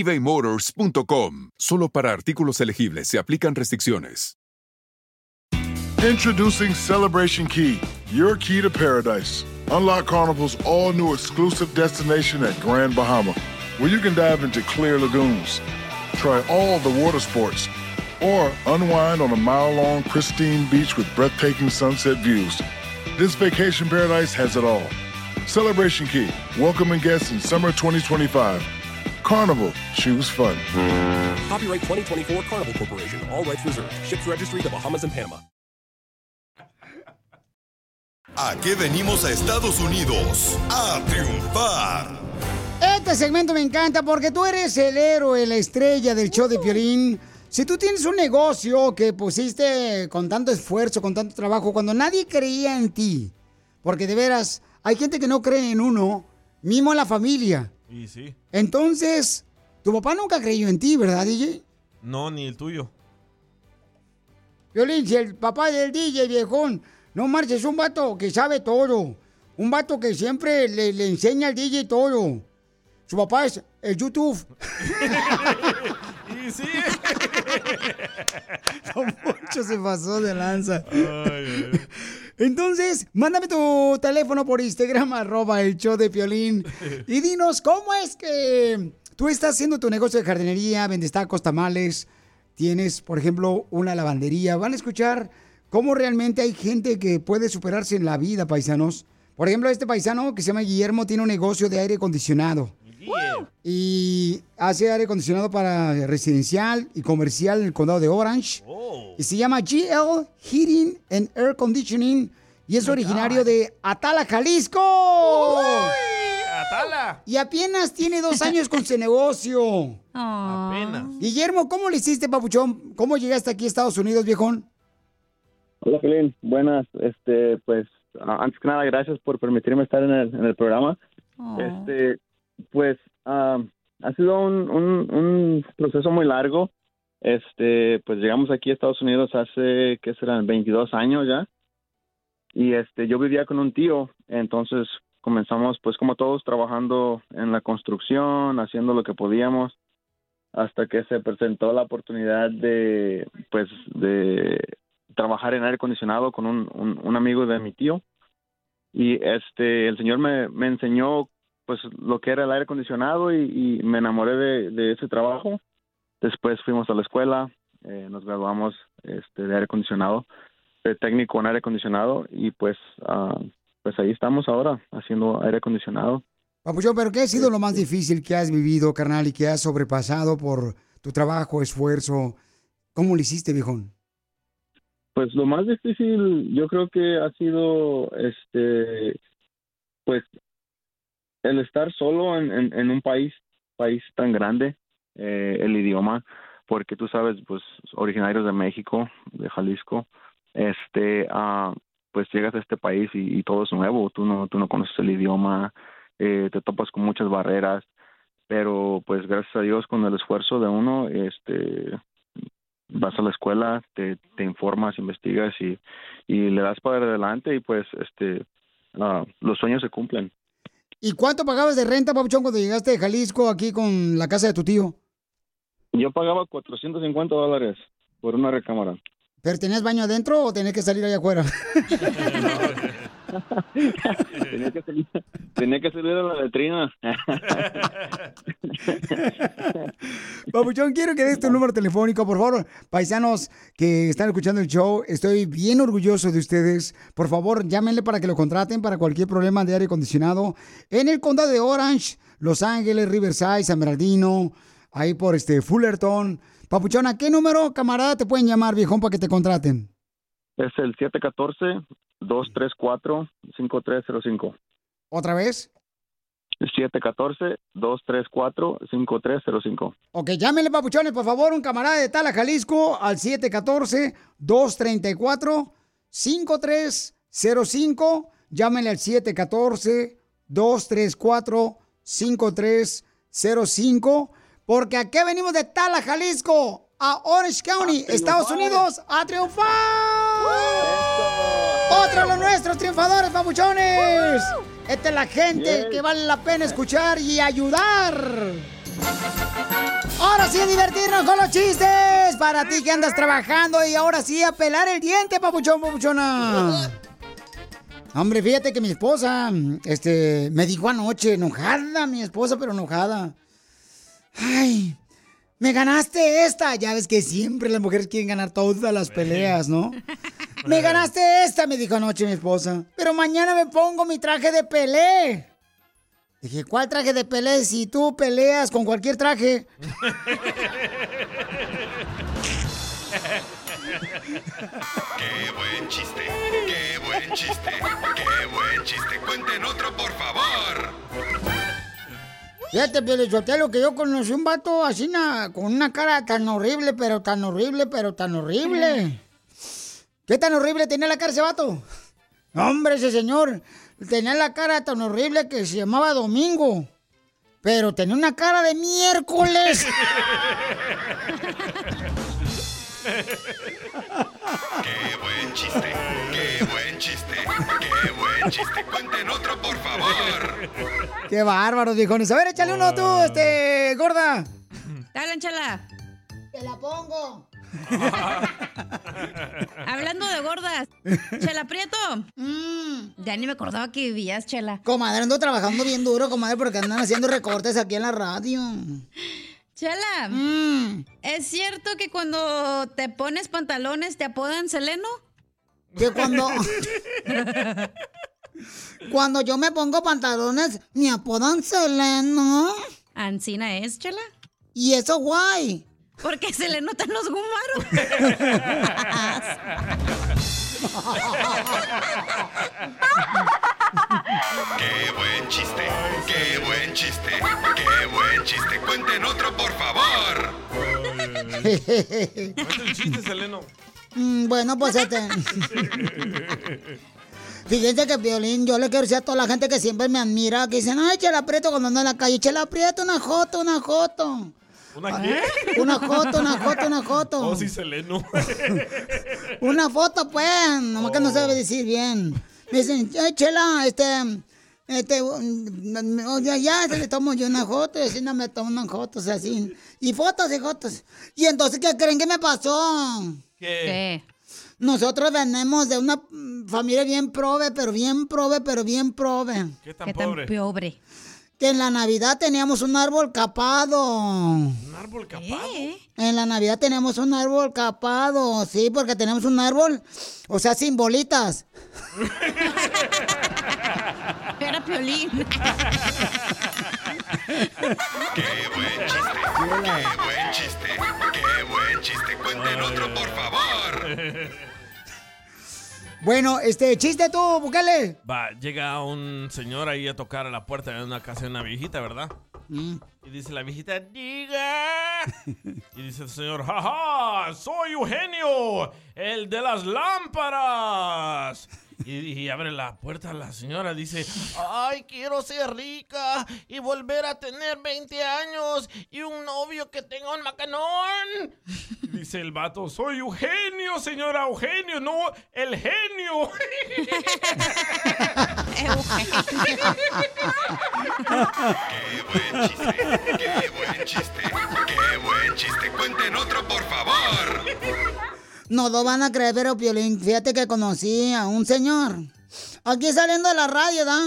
ebaymotors.com. Solo para artículos elegibles se aplican restricciones. Introducing Celebration Key, your key to paradise. Unlock Carnival's all new exclusive destination at Grand Bahama, where you can dive into clear lagoons, try all the water sports, or unwind on a mile long, pristine beach with breathtaking sunset views. This vacation paradise has it all. Celebration Key, welcoming guests in summer 2025. Carnival, choose fun. Copyright 2024 Carnival Corporation. All rights reserved. Ships registry the Bahamas and Panama. ¿A qué venimos a Estados Unidos? A triunfar. Este segmento me encanta porque tú eres el héroe, la estrella del show de Piolín. Si tú tienes un negocio que pusiste con tanto esfuerzo, con tanto trabajo, cuando nadie creía en ti, porque de veras hay gente que no cree en uno, mismo en la familia. Y sí. Entonces, tu papá nunca creyó en ti, ¿verdad, DJ? No, ni el tuyo. Piolín, si el papá del DJ, viejón, no marches, un vato que sabe todo. Un vato que siempre le, le enseña al DJ todo. Su papá es el YouTube. y sí. Poncho se pasó de lanza. Entonces, mándame tu teléfono por Instagram, arroba el show de Piolín. Y dinos, ¿cómo es que tú estás haciendo tu negocio de jardinería, vendes tacos, tamales? Tienes, por ejemplo, una lavandería. Van a escuchar cómo realmente hay gente que puede superarse en la vida, paisanos. Por ejemplo, este paisano que se llama Guillermo tiene un negocio de aire acondicionado. Y hace aire acondicionado para residencial y comercial en el condado de Orange. Y se llama GL Heating and Air Conditioning. Y es originario de Atala, Jalisco. Atala. Y apenas tiene dos años con su negocio. Apenas. Guillermo, ¿cómo le hiciste, papuchón? ¿Cómo llegaste aquí a Estados Unidos, viejón? Hola, Felín. Buenas. Este, pues, antes que nada, gracias por permitirme estar en el, en el programa. Este, pues, ha sido un, un, un proceso muy largo. Este, pues llegamos aquí a Estados Unidos hace, ¿qué serán? 22 años ya. Y este, yo vivía con un tío, entonces comenzamos, pues, como todos, trabajando en la construcción, haciendo lo que podíamos, hasta que se presentó la oportunidad de, pues, de trabajar en aire acondicionado con un, un, un amigo de mi tío y este el señor me, me enseñó pues lo que era el aire acondicionado y, y me enamoré de, de ese trabajo después fuimos a la escuela eh, nos graduamos este de aire acondicionado de técnico en aire acondicionado y pues ah, pues ahí estamos ahora haciendo aire acondicionado Papuchón, ¿pero qué ha sido lo más difícil que has vivido, carnal, y que has sobrepasado por tu trabajo, esfuerzo? ¿Cómo lo hiciste, viejón? Pues lo más difícil yo creo que ha sido este pues el estar solo en, en, un país país tan grande eh, el idioma porque tú sabes pues originarios de México de Jalisco este ah, pues llegas a este país y, y todo es nuevo tú no tú no conoces el idioma eh, te topas con muchas barreras pero pues gracias a Dios con el esfuerzo de uno este vas a la escuela, te, te informas, investigas y, y le das para adelante y pues este ah, los sueños se cumplen. ¿Y cuánto pagabas de renta, Papuchón, cuando llegaste de Jalisco aquí con la casa de tu tío? Yo pagaba 450 dólares por una recámara. ¿Pero tenías baño adentro o tenías que salir allá afuera? tenía, que salir, tenía que a la letrina. Papuchón, quiero que des tu número telefónico, por favor. Paisanos que están escuchando el show, estoy bien orgulloso de ustedes. Por favor, llámenle para que lo contraten para cualquier problema de aire acondicionado en el condado de Orange, Los Ángeles, Riverside, San Bernardino, ahí por este Fullerton. Papuchón, ¿a qué número, camarada, te pueden llamar, viejón, para que te contraten? Es el 714-234-5305. ¿Otra vez? 714-234-5305. Ok, llámenle, papuchones, por favor, un camarada de Tala, Jalisco, al 714-234-5305. Llámenle al 714-234-5305. Porque aquí venimos de Tala, Jalisco, a Orange County, Estados Unidos, a triunfar. Otro de los nuestros triunfadores, papuchones. Esta es la gente Bien. que vale la pena escuchar y ayudar. Ahora sí a divertirnos con los chistes. Para ti que andas trabajando y ahora sí a pelar el diente, papuchón, papuchona. Hombre, fíjate que mi esposa, este, me dijo anoche, enojada, mi esposa, pero enojada. Ay, me ganaste esta. Ya ves que siempre las mujeres quieren ganar todas las peleas, ¿no? Me ganaste esta, me dijo anoche mi esposa. Pero mañana me pongo mi traje de pelé. Dije, ¿cuál traje de pelé? Si tú peleas con cualquier traje. ¡Qué buen chiste! ¡Qué buen chiste! ¡Qué buen chiste! ¡Cuenten otro, por favor! Fíjate, Pielichotelo, que yo conocí un vato así na- con una cara tan horrible, pero tan horrible, pero tan horrible. ¿Qué tan horrible tenía la cara ese vato? Hombre, ese señor tenía la cara tan horrible que se llamaba Domingo. Pero tenía una cara de miércoles. ¡Qué buen chiste! ¡Qué buen chiste! ¡Qué chiste! ¡Cuenten otro, por favor! Qué bárbaro, viejones. A ver, échale uno tú, este, gorda. Dale, chala. Te la pongo. Hablando de gordas. Chela Prieto. Ya ni me acordaba que vivías, Chela. Comadre, ando trabajando bien duro, comadre, porque andan haciendo recortes aquí en la radio. Chela, ¿es cierto que cuando te pones pantalones te apodan Seleno? Que cuando... Cuando yo me pongo pantalones, me apodan Seleno. ¿Ancina es, Chela? ¿Y eso guay? Porque se le notan los gumaros. ¡Qué buen chiste! ¡Qué buen chiste! ¡Qué buen chiste! ¡Cuenten otro, por favor! Cuenta el chiste, Seleno. Mm, bueno, pues este... Fíjense que Violín, yo le quiero decir a toda la gente que siempre me admira, que dicen, ay, Chela Prieto cuando ando en la calle, Chela Prieto, una joto, una joto. ¿Una qué? Una joto, una joto, una joto. Oh, sí, Seleno. Una foto, pues, nomás que no se debe decir bien. Me dicen, ay, Chela, este, este, mm, mm, ya, ya, se le tomo yo una foto, y así no me tomo unas fotos, así. Y fotos y fotos. Y entonces, ¿qué creen que me pasó? ¿Qué? Nosotros venimos de una mm, familia bien prove, pero bien prove, pero bien prove. ¿Qué tan pobre? pobre? Que en la Navidad teníamos un árbol capado. ¿Un árbol capado? En la Navidad tenemos un árbol capado, sí, porque tenemos un árbol, o sea, sin bolitas. Era Piolín. ¡Qué buen chiste! ¡Qué buen chiste! ¡Qué buen chiste! ¡Cuenten otro, por favor! Bueno, este, chiste tú, Bukele. Va, llega un señor ahí a tocar a la puerta de una casa de una viejita, ¿verdad? Mm. Y dice la viejita, diga. Y dice el señor, jaja, soy Eugenio, el de las lámparas. Y, y abre la puerta la señora, dice, ay, quiero ser rica y volver a tener 20 años y un novio que tenga un macanón. Dice el vato, soy Eugenio, señora Eugenio, no el genio. ¡Qué buen chiste! ¡Qué buen chiste! ¡Cuenten otro, por favor! No lo van a creer, pero Piolín, fíjate que conocí a un señor. Aquí saliendo de la radio, ¿da?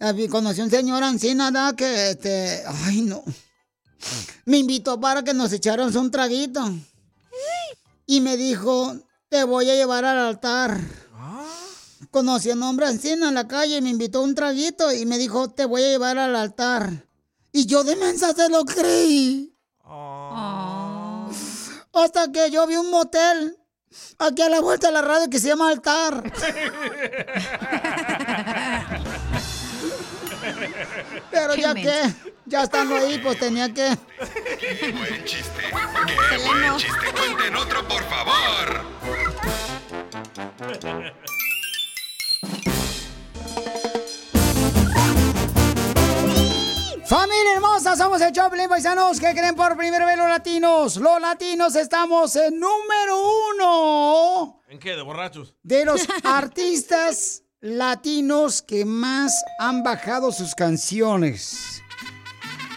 Eh, Conocí a un señor ancina, ¿da? Que, este, ay, no. Me invitó para que nos echáramos un traguito. Y me dijo, te voy a llevar al altar. Conocí a un hombre ancina en la calle y me invitó a un traguito y me dijo, te voy a llevar al altar. Y yo de mensa se lo creí. Hasta que yo vi un motel aquí a la vuelta de la radio que se llama Altar. Pero ya que, ya estando ahí, pues tenía que. ¡Qué buen chiste! ¡Qué buen chiste! ¡Cuenten otro, por favor! Familia hermosa, somos el Choplin Paisanos. ¿Qué creen por primera vez los latinos? Los latinos estamos en número uno ¿En qué? ¿De borrachos? de los artistas latinos que más han bajado sus canciones.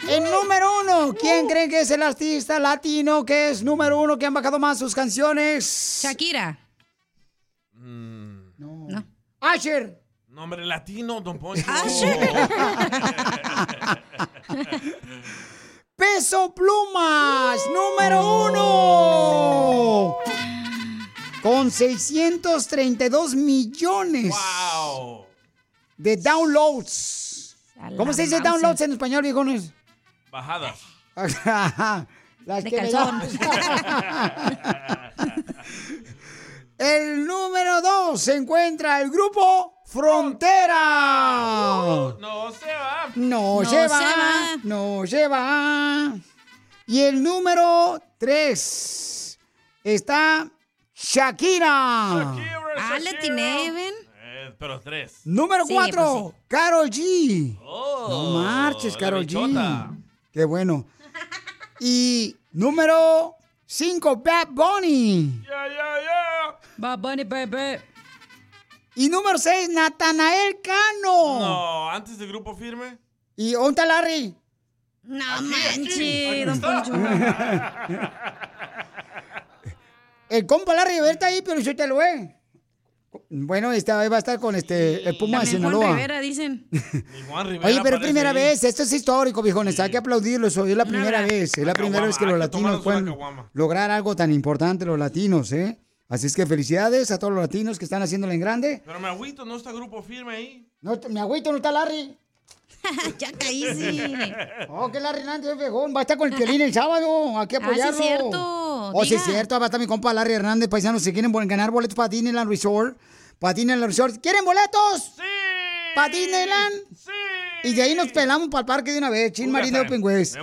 El número uno, ¿quién creen que es el artista latino que es número uno que han bajado más sus canciones? Shakira. No. Asher. Nombre latino, don Poncho. Peso Plumas, número uno. Con 632 millones de downloads. ¿Cómo se dice downloads en español, viejones? Bajadas. Las De que me calzón. El número dos se encuentra el grupo Frontera. No se va. No, No se, se va, va. no se va. Y el número 3 está Shakira. Ah, le atiné, ven. Eh, pero tres. Número Sí, 4, pues Carol G. Oh, no marches, Carol. G. Qué bueno. Y número 5, Bad Bunny. Ya, ya, ya. Bad Bunny, baby. Y número 6, Natanael Cano. No, antes de Grupo Firme. ¿Y dónde está Larry? No Aquí manches, don. Poncho. El compa Larry está ahí, pero yo te lo ve. Bueno, esta vez va a estar con este el Puma de También Juan Sinaloa. Rivera, dicen. Juan Rivera Oye, pero primera ahí. vez, esto es histórico, viejones, hay que aplaudirlo, eso es la primera vez, es la primera vez que los latinos pueden lograr algo tan importante, los latinos, ¿eh? Así es que felicidades a todos los latinos que están haciéndolo en grande. Pero me agüito, no está Grupo Firme ahí. No, mi agüito no está Larry. ya caí, sí. Oh, que Larry Hernández, viejón, va a estar con el Piolín el sábado, hay que Ah, sí, apoyarlo. cierto, Oh, sí, es cierto, va a estar mi compa Larry Hernández, paisanos, si quieren ganar boletos para Disneyland Resort, para Disneyland Resort, ¿quieren boletos? ¡Sí! ¿Para Disneyland? ¡Sí! Y de ahí nos pelamos para el parque de una vez, Chin time. Open West.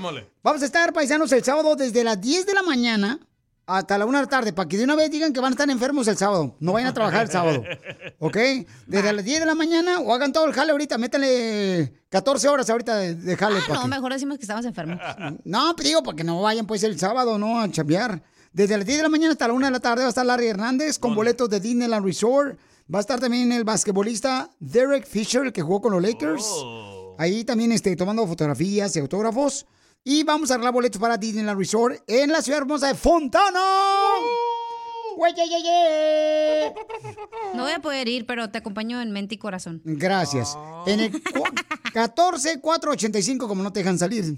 Vamos a estar, paisanos, el sábado desde las 10 de la mañana hasta la 1 de la tarde, para que de una vez digan que van a estar enfermos el sábado. No vayan a trabajar el sábado. ¿Ok? Desde las 10 de la mañana o hagan todo el jale ahorita. Métanle 14 horas ahorita de, de jale. Ah, no, que- mejor decimos que estamos enfermos. No, pero digo, para que no vayan pues el sábado, ¿no? A chambear. Desde las 10 de la mañana hasta la 1 de la tarde va a estar Larry Hernández con boletos de Disneyland Resort. Va a estar también el basquetbolista Derek Fisher, el que jugó con los Lakers. Ahí también este, tomando fotografías y autógrafos. Y vamos a arreglar boletos para Disneyland Resort en la ciudad hermosa de Fontana. Güey, ye, ye, ye. No voy a poder ir, pero te acompaño en mente y corazón. Gracias. En el cu- 14485, como no te dejan salir.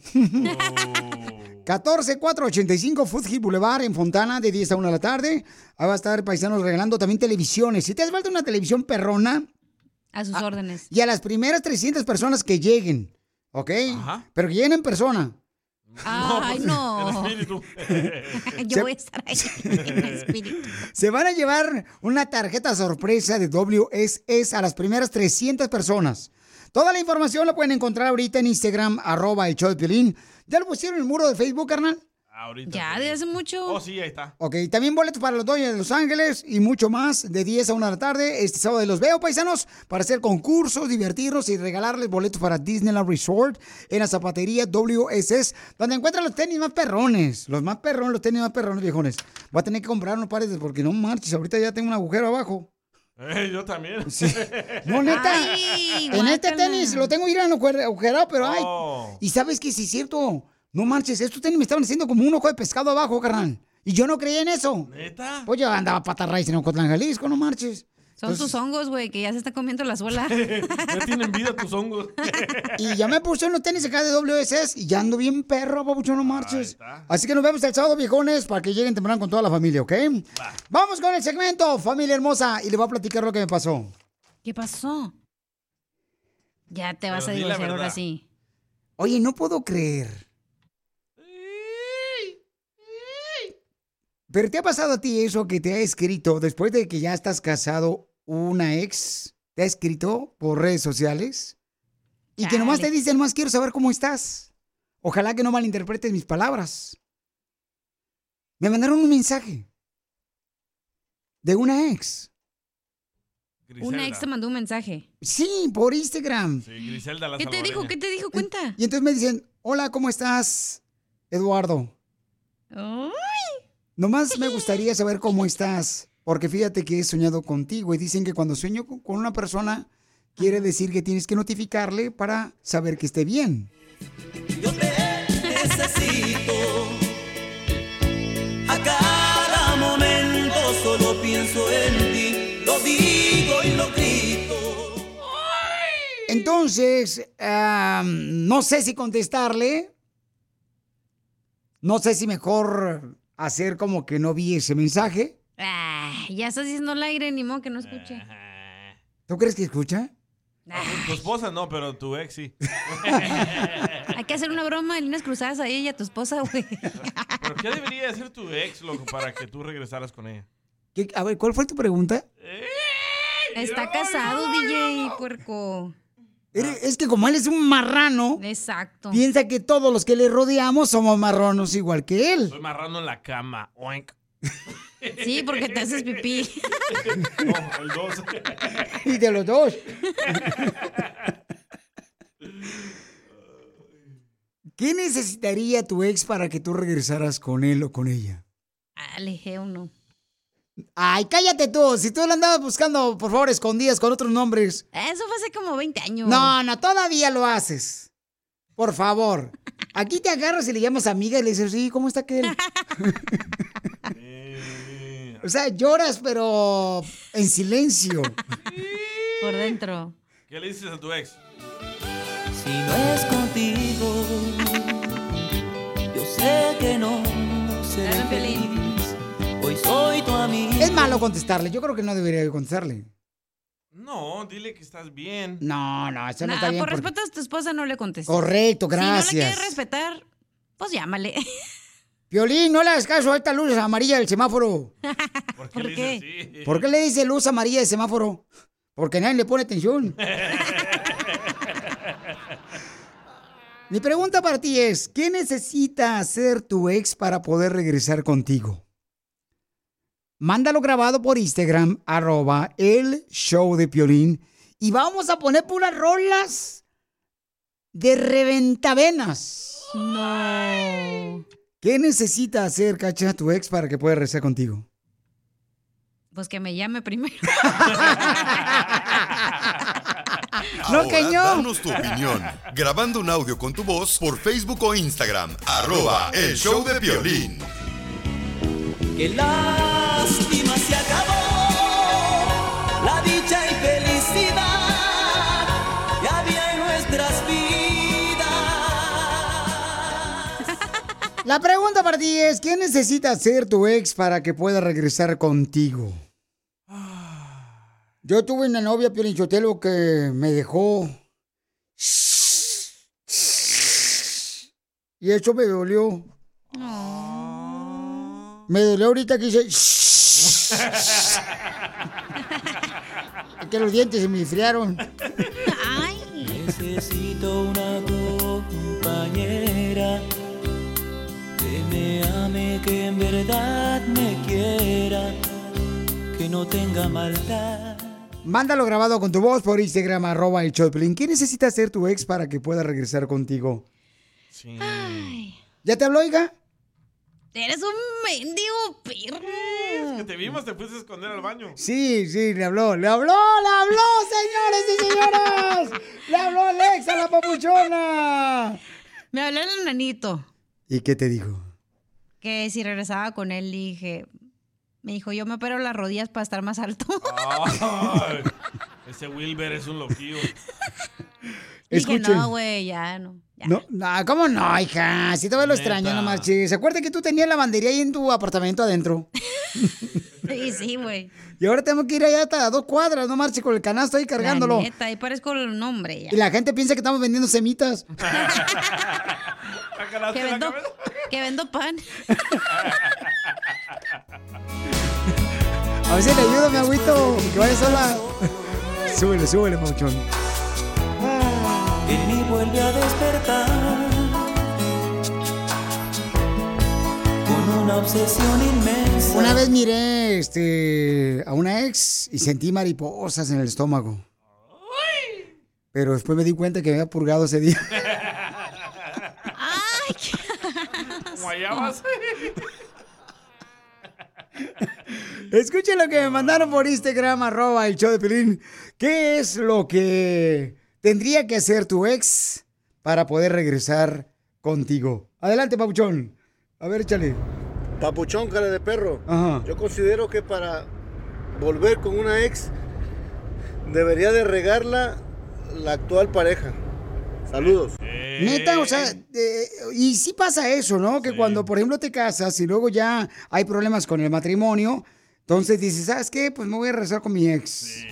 14485 Foothill Boulevard en Fontana de 10 a 1 de la tarde. Ahí va a estar paisanos regalando también televisiones. Si te hace falta una televisión perrona A sus órdenes. y a las primeras 300 personas que lleguen, ¿ok? Pero que lleguen en persona. Ay, no. El espíritu. Yo voy a estar ahí en espíritu. Se van a llevar una tarjeta sorpresa de WSS a las primeras 300 personas. Toda la información la pueden encontrar ahorita en Instagram, arroba el show de Piolín. ¿Ya lo pusieron en el muro de Facebook, carnal? Ahorita. Ya, de hace mucho. Oh, sí, ahí está. Ok, también boletos para los Dodgers de Los Ángeles y mucho más de 10 a 1 de la tarde. Este sábado los veo, paisanos, para hacer concursos, divertirnos y regalarles boletos para Disneyland Resort en la zapatería WSS, donde encuentran los tenis más perrones. Los más perrones, los tenis más perrones, viejones. Voy a tener que comprar unos pares porque no marches, ahorita ya tengo un agujero abajo. Eh, yo también. No, neta. Ay, en este tenis lo tengo ir agujerado, pero ay. Oh. Y sabes que sí es cierto. No marches, estos tenis me estaban haciendo como un ojo de pescado abajo, carnal. Y yo no creía en eso. ¿Neta? Pues yo andaba pata raíz en Ocotlán, Jalisco, no marches. Son Entonces- tus hongos, güey, que ya se está comiendo la suela. Ya tienen vida tus hongos. Y ya me puse unos tenis acá de WSS y ya ando bien perro, papucho, no marches. Así que nos vemos el sábado, viejones, para que lleguen temprano con toda la familia, ¿ok? Vamos con el segmento, familia hermosa, y le voy a platicar lo que me pasó. ¿Qué pasó? Ya te vas Pero a divorciar ahora sí. Oye, no puedo creer. Pero te ha pasado a ti eso que te ha escrito después de que ya estás casado una ex, te ha escrito por redes sociales y que nomás te dice, nomás quiero saber cómo estás. Ojalá que no malinterpretes mis palabras. Me mandaron un mensaje de una ex. Una ex te mandó un mensaje. Sí, por Instagram. Sí, Griselda la ¿Qué te dijo? ¿Qué te dijo? Cuenta. Y entonces me dicen, hola, ¿cómo estás, Eduardo? Nomás me gustaría saber cómo estás, porque fíjate que he soñado contigo y dicen que cuando sueño con una persona quiere decir que tienes que notificarle para saber que esté bien. necesito. A cada momento solo pienso en ti. Lo digo y lo grito. Entonces, no sé si contestarle. No sé si mejor hacer como que no vi ese mensaje. Ah, ya estás diciendo al aire, ni modo que no escuche. ¿Tú crees que escucha? Tu esposa no, pero tu ex sí. Hay que hacer una broma de líneas cruzadas a ella y a tu esposa, güey. ¿Pero qué debería hacer tu ex, loco, para que tú regresaras con ella? ¿Qué- A ver, ¿cuál fue tu pregunta? Está casado, DJ, puerco. Eres- Es que como él es un marrano, Exacto. piensa que todos los que le rodeamos somos marranos igual que él. Soy marrano en la cama. Oink. Sí, porque te haces pipí. No, el dos. Y de los dos. ¿Qué necesitaría tu ex para que tú regresaras con él o con ella? Alejé uno. Ay, cállate tú. Si tú lo andabas buscando, por favor, escondidas con otros nombres. Eso fue hace como 20 años. No, no, todavía lo haces. Por favor. Aquí te agarras y le llamas amiga y le dices, sí, ¿cómo está aquel? o sea, lloras, pero en silencio. Por dentro. ¿Qué le dices a tu ex? Si no es contigo, yo sé que no seré feliz. Hoy soy tu amigo. Es malo contestarle. Yo creo que no debería contestarle. No, dile que estás bien. No, no, eso no Nah, está bien. por porque- respeto a tu esposa no le contestes. Correcto, Si no gracias. le quieres respetar, pues llámale. Violín, no le hagas caso a esta luz amarilla del semáforo. ¿Por qué, le dices así? ¿Por qué le dice luz amarilla del semáforo? Porque nadie le pone atención. Mi pregunta para ti es, ¿qué necesita hacer tu ex para poder regresar contigo? Mándalo grabado por Instagram, arroba el show de Piolín. Y vamos a poner puras rolas de reventavenas. No. ¿Qué necesita hacer, cacha, tu ex para que pueda regresar contigo? Pues que me llame primero. No, Ahora, que no. danos tu opinión. Grabando un audio con tu voz por Facebook o Instagram. Arroba el show de violín. Qué lástima se acabó la dicha y felicidad que había en nuestras vidas. La pregunta para ti es, ¿qué necesita hacer tu ex para que pueda regresar contigo? Yo tuve una novia, Piolinchotelo, que me dejó. Y eso me dolió. Me dolió ahorita que hice. Que los dientes se me enfriaron. Necesito una compañera que me ame, que en verdad me quiera, que no tenga maldad. Mándalo grabado con tu voz por Instagram, arroba el Choplin. ¿Qué necesita hacer tu ex para que pueda regresar contigo? Sí. ¿Ya te habló, hija? Eres un mendigo perro. Es que te vimos, te fuiste a esconder al baño. Sí, sí, le habló, le habló, le habló, señores y señoras. Le habló Alexa, la papuchona. Me habló el enanito. ¿Y qué te dijo? Que si regresaba con él, dije. Me dijo, yo me opero las rodillas para estar más alto. Ay, ese Wilber es un loquillo. Dije, Escuchen. no, güey, ya no. No, no, ¿cómo no, hija? Si todavía lo extraño, no marches. ¿Se acuerda que tú tenías la bandería ahí en tu apartamento adentro? Sí, sí, güey. Y ahora tenemos que ir allá hasta dos cuadras, no marches con el canasto ahí cargándolo. La neta, ahí parezco el nombre ya. Y la gente piensa que estamos vendiendo semitas. Que vendo, que vendo pan. A ver si le ayudo, mi agüito. Que vaya sola. súbele, súbele, Pauchón. En mí vuelve a despertar con una obsesión inmensa. Una vez miré este, a una ex y sentí mariposas en el estómago. Pero después me di cuenta que me había purgado ese día. Guayabas. Escuchen lo que me mandaron por Instagram, arroba el show de Pelín. ¿Qué es lo que tendría que hacer tu ex para poder regresar contigo? Adelante, Papuchón. A ver, échale. Papuchón, cara de perro. Ajá. Yo considero que para volver con una ex debería de regarla la actual pareja. Saludos. Neta, o sea, eh, y sí pasa eso, ¿no? Que cuando, por ejemplo, te casas y luego ya hay problemas con el matrimonio, entonces dices, ¿sabes qué? Pues me voy a regresar con mi ex.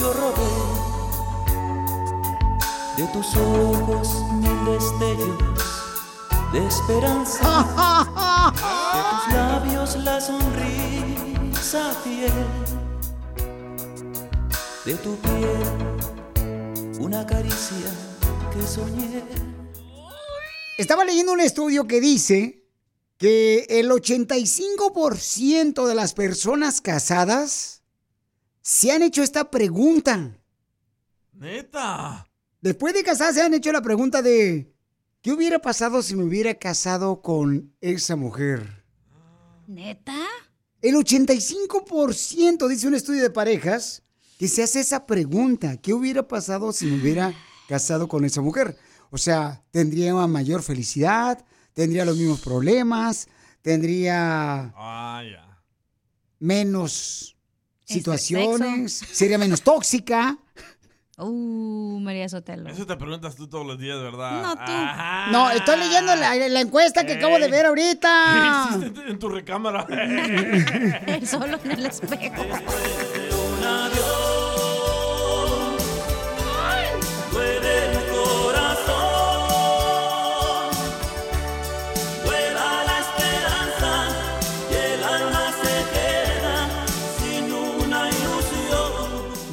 Yo robé. De tus ojos mil destellos de esperanza, de tus labios la sonrisa fiel, de tu piel una caricia que soñé. Estaba leyendo un estudio que dice que el 85% de las personas casadas se han hecho esta pregunta. Neta. Después de casarse se han hecho la pregunta de, ¿qué hubiera pasado si me hubiera casado con esa mujer? ¿Neta? El 85% dice un estudio de parejas que se hace esa pregunta, ¿qué hubiera pasado si me hubiera casado con esa mujer? O sea, tendría una mayor felicidad, tendría los mismos problemas, tendría Ah, ya. menos situaciones, sería menos tóxica. Uh, María Sotelo. Eso te preguntas tú todos los días, ¿verdad? No, tú. Ajá. No, estoy leyendo la, la encuesta que acabo de ver ahorita. ¿Qué hiciste en tu recámara? Solo en el espejo.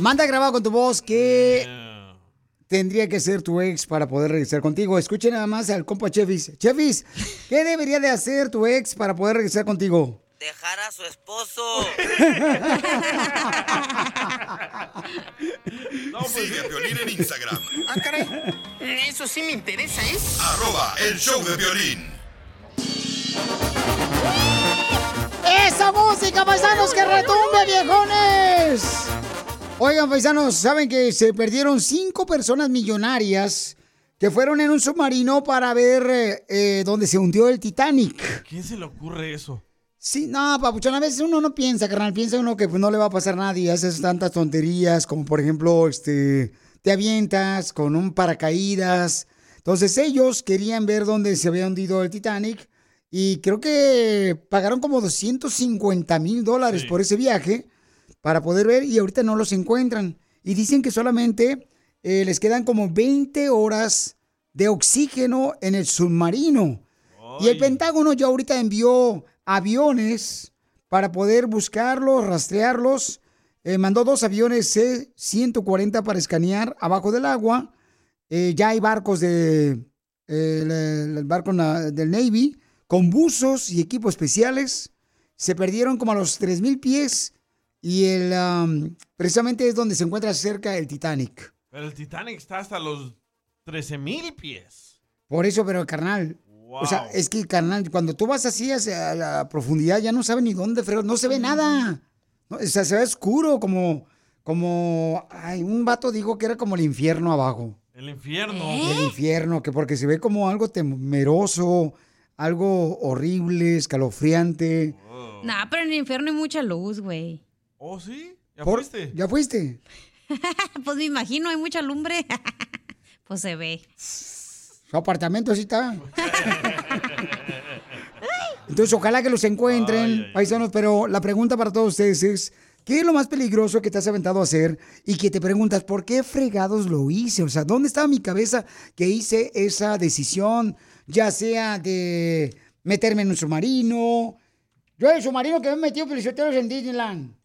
Manda grabado con tu voz que tendría que ser tu ex para poder regresar contigo. Escuche nada más al compa Chevis. Chevis, ¿qué debería de hacer tu ex para poder regresar contigo? Dejar a su esposo. Sigue a Piolín en Instagram. Ah, caray. Eso sí me interesa, ¿eh? Arroba el show de violín. ¡Esa música, paisanos, que retumbe, viejones! Oigan, paisanos, ¿saben que se perdieron cinco personas millonarias que fueron en un submarino para ver eh, eh, dónde se hundió el Titanic? ¿Quién se le ocurre eso? Sí, no, papuchón, a veces uno no piensa, carnal, piensa uno que pues, no le va a pasar a nadie, haces tantas tonterías como por ejemplo, este, te avientas con un paracaídas. Entonces ellos querían ver dónde se había hundido el Titanic y creo que pagaron como 250 mil dólares por ese viaje para poder ver y ahorita no los encuentran. Y dicen que solamente eh, les quedan como 20 horas de oxígeno en el submarino. Y el Pentágono ya ahorita envió aviones para poder buscarlos, rastrearlos. Eh, mandó dos aviones C-140 para escanear abajo del agua. Eh, ya hay barcos de, el, el barco na- del Navy con buzos y equipos especiales. Se perdieron como a los 3.000 pies y el, am, precisamente es donde se encuentra cerca el Titanic. Pero el Titanic está hasta los 13 mil pies. Por eso, pero carnal, O sea, es que, carnal, cuando tú vas así hacia la profundidad, ya no sabes ni dónde, pero no se ve nada. No, o sea, se ve oscuro, como, como, ay, un vato dijo que era como el infierno abajo. El infierno. El infierno, que porque se ve como algo temeroso, algo horrible, escalofriante. Nah, pero en el infierno hay mucha luz, güey. ¿Oh, sí? ¿Ya Por- fuiste? ¿Ya fuiste? pues me imagino, hay mucha lumbre. pues se ve. Su apartamento sí está. Entonces, ojalá que los encuentren, paisanos. Pero la pregunta para todos ustedes es: ¿qué es lo más peligroso que te has aventado a hacer? Y que te preguntas, ¿por qué fregados lo hice? O sea, ¿dónde estaba mi cabeza que hice esa decisión? Ya sea de meterme en un submarino. Yo el submarino que me he metido pelizoteros en Disneyland.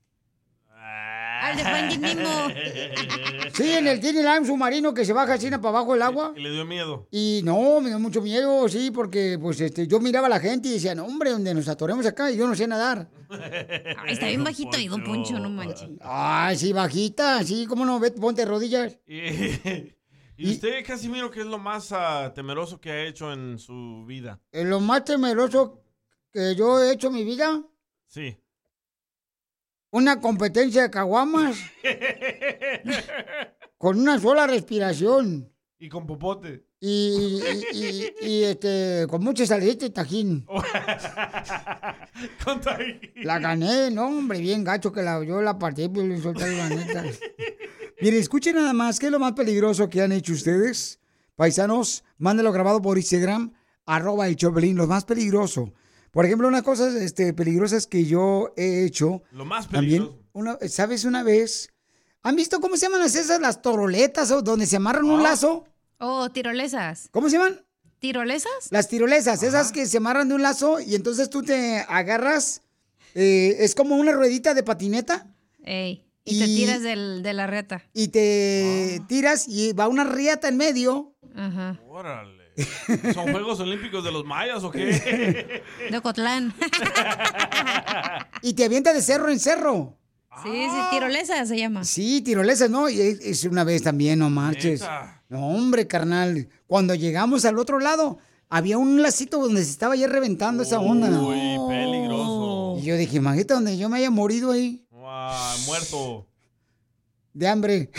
Al de Finding Nemo. Sí, en el Disneyland, un submarino que se baja así para abajo del agua. Y le dio miedo. Y no, me dio mucho miedo, sí, porque pues este, yo miraba a la gente y decía, no, hombre, donde nos atoremos acá, y yo no sé nadar. Ay, está bien bajito ahí, don Poncho, no manches. Ay, sí, bajita, sí, ¿cómo no? Vete, ponte rodillas. ¿Y, usted, Casimiro, qué es lo más ah, temeroso que ha hecho en su vida? Eh, Lo más temeroso que yo he hecho en mi vida, Sí. Una competencia de caguamas con una sola respiración. Y con popote. Y, y- y- y, este, con mucha salsita y tajín. Con tajín. La gané, no, hombre, bien gacho que la, yo la partí, pero le solté la neta. Mire, escuchen nada más, ¿qué es lo más peligroso que han hecho ustedes? Paisanos, mándelo grabado por Instagram, arroba el Choplin, lo más peligroso. Por ejemplo, una cosa este, peligrosas que yo he hecho. Lo más También, peligroso. una, ¿sabes? Una vez, ¿han visto cómo se llaman las esas, las toroletas, o donde se amarran un lazo? Oh, tirolesas. ¿Cómo se llaman? ¿Tirolesas? Las tirolesas, esas que se amarran de un lazo y entonces tú te agarras, eh, es como una ruedita de patineta. Ey. Y, te tiras del, de la reta. y te tiras y va una riata en medio. Ajá. Órale. ¿Son Juegos Olímpicos de los mayas o qué? De Ocotlán. Y te avienta de cerro en cerro. Sí, sí, tirolesa se llama. Sí, tirolesas, ¿no? Y es, una vez también, no marches. No, hombre, carnal. Cuando llegamos al otro lado, había un lacito donde se estaba ya reventando esa onda. Uy, peligroso. Y yo dije, imagínate donde yo me haya morido ahí Guau, muerto. de hambre.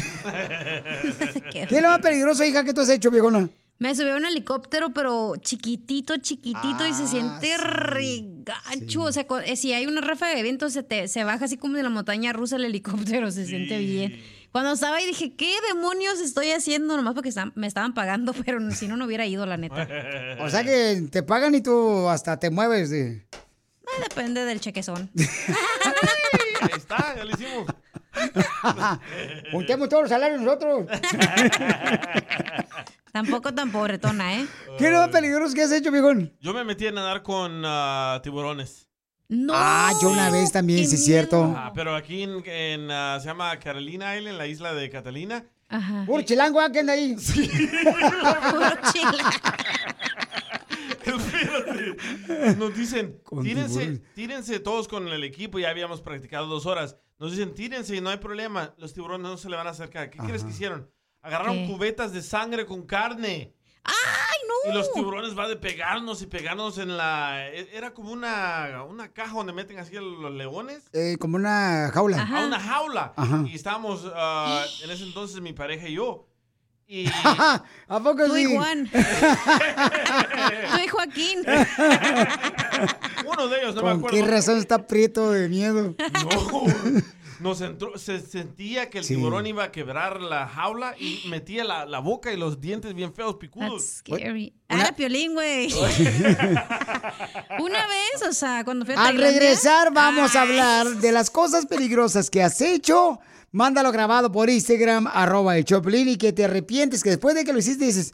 ¿Qué es lo más peligroso, hija, que tú has hecho, viejona? Me subí a un helicóptero, pero chiquitito, chiquitito, Ah, y se siente regacho. O sea, eh, si hay una ráfaga de viento, se, te, se baja así como de la montaña rusa el helicóptero, se siente bien. Cuando estaba ahí dije, ¿qué demonios estoy haciendo? Nomás porque me estaban pagando, pero si no, no hubiera ido, la neta. O sea que te pagan y tú hasta te mueves. Eh, depende del chequezón. Ahí está, ya lo hicimos. Juntemos todos los salarios nosotros. Tampoco tan pobretona, ¿eh? ¿Qué más peligroso que has hecho, viejón? Yo me metí a nadar con ah, tiburones. No. Ah, yo una vez también, sí es cierto. Ah, pero aquí en, en, ah, se llama Carolina Island, la isla de Catalina. Ajá. Puro chilango. ¿qué anda ahí? Espérate. Nos dicen, tírense, tírense todos con el equipo, ya habíamos practicado dos horas. Nos dicen, tírense y no hay problema, los tiburones no se le van a acercar. ¿Qué crees que hicieron? Agarraron ¿Qué? cubetas de sangre con carne. ¡Ay, no! Y los tiburones van de pegarnos y pegarnos en la... e- Era como una, una caja donde meten así a los leones. Eh, como una jaula. A una jaula. Ajá. Y estábamos, ah, en ese entonces, mi pareja y yo. Y... ¿A poco Tú sí? y Juan. Tú y Joaquín. Uno de ellos, no me ¿Con acuerdo. qué razón está prieto de miedo? No. Nos entró, se sentía que el Sí. tiburón iba a quebrar la jaula y metía la, la boca y los dientes bien feos, picudos. Scary. Ah, era piolín, güey. Una vez, o sea, cuando fui a Al regresar vamos a hablar de las cosas peligrosas que has hecho. Mándalo grabado por Instagram, arroba el Choplin, y que te arrepientes, que después de que lo hiciste dices,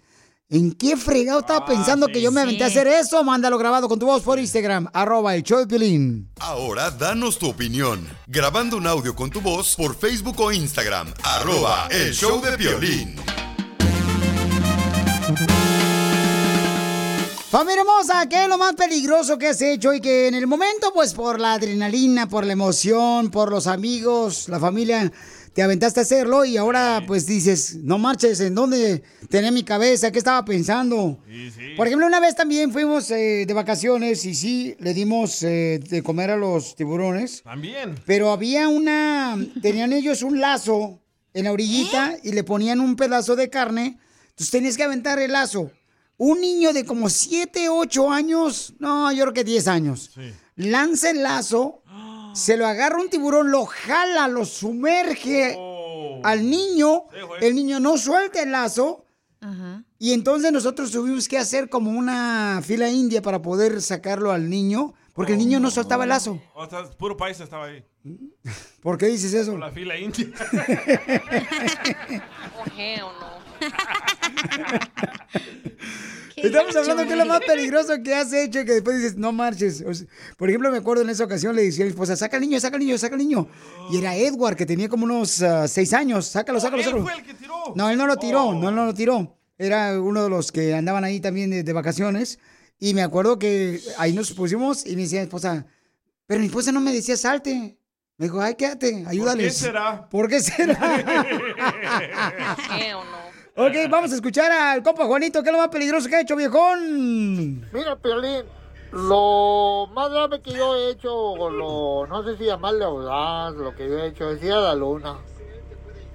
¿en qué fregado estaba pensando que yo me aventé a hacer eso? Mándalo grabado con tu voz por Instagram, arroba el Choplin. Ahora danos tu opinión. Grabando un audio con tu voz por Facebook o Instagram. Arroba el show de violín. Familia hermosa, ¿qué es lo más peligroso que has hecho? Y que en el momento, pues por la adrenalina, por la emoción, por los amigos, la familia, te aventaste a hacerlo y ahora pues dices, no marches, ¿en dónde tenía mi cabeza? ¿Qué estaba pensando? Por ejemplo, una vez también fuimos eh, de vacaciones y sí, le dimos eh, de comer a los tiburones. También. Pero había una, tenían ellos un lazo en la orillita y le ponían un pedazo de carne. Entonces tenías que aventar el lazo. Un niño de como 7, 8 años, no, yo creo que 10 años, lanza el lazo, se lo agarra un tiburón, lo jala, lo sumerge al niño, el niño no suelta el lazo. Y entonces nosotros tuvimos que hacer como una fila india para poder sacarlo al niño, porque el niño no soltaba el lazo. O sea, puro país estaba ahí. ¿Por qué dices eso? Por la fila india. Estamos hablando que es lo más peligroso que has hecho y que después dices, no marches. O sea, por ejemplo, me acuerdo en esa ocasión le decía a mi esposa, saca al niño, saca al niño, saca al niño. Y era Edward, que tenía como unos ah, seis años. Sácalo, sácalo, él sácalo. fue el que tiró. No, él no lo tiró, no, no lo tiró. Era uno de los que andaban ahí también de, de vacaciones. Y me acuerdo que ahí nos pusimos y me decía mi esposa, pero mi esposa no me decía salte. Me dijo, ay, quédate, ayúdales. será? ¿Por qué será? ok, vamos a escuchar al compa Juanito, que es lo más peligroso que ha hecho, viejón. Mira, Piolín, lo más grave que yo he hecho, o lo, no sé si llamarle audaz, lo que yo he hecho es ir a la luna.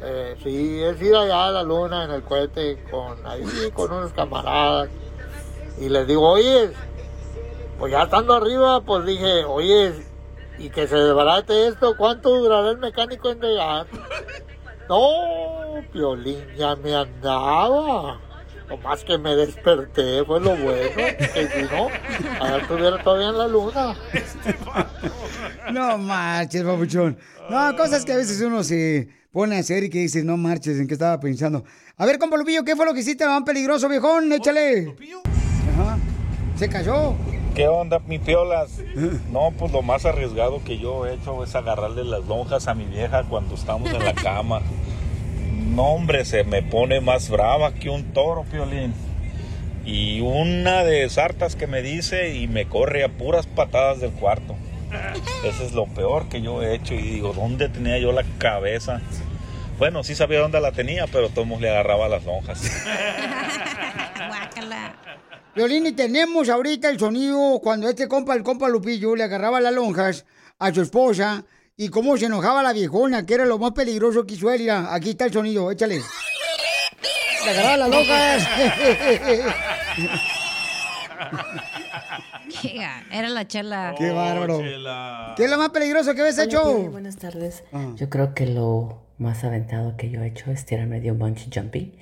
Eh, sí, es ir allá a la luna en el cohete con ahí con unos camaradas. Y les digo, oye, pues ya estando arriba, pues dije, oye, y que se desbarate esto, ¿cuánto durará el mecánico en llegar? No, Piolín, ya me andaba. Nomás que me desperté, fue lo bueno. Que si no, allá estuviera todavía en la luna. No marches, papuchón. No, cosas que a veces uno se pone a hacer y que dice, no marches, ¿en qué estaba pensando? A ver, compa Lupillo, ¿qué fue lo que hiciste tan peligroso, viejón? Échale. Ajá. Se cayó. ¿Qué onda, mi piolas? No, pues lo más arriesgado que yo he hecho es agarrarle las lonjas a mi vieja cuando estamos en la cama. No, hombre, se me pone más brava que un toro, piolín. Y una de sartas que me dice y me corre a puras patadas del cuarto. Eso es lo peor que yo he hecho. Y digo, ¿dónde tenía yo la cabeza? Bueno, sí sabía dónde la tenía, pero todos le agarraba las lonjas. Violín, y tenemos ahorita el sonido cuando este compa, el compa Lupillo, le agarraba las lonjas a su esposa y cómo se enojaba la viejona, que era lo más peligroso que hizo él. Mira, aquí está el sonido, échale. Le agarraba las lonjas. Era la chela. Qué bárbaro. ¿Qué es lo más peligroso que habías Hola, hecho? Buenas tardes. Yo creo que lo más aventado que yo he hecho es tirarme de un bungee jumping.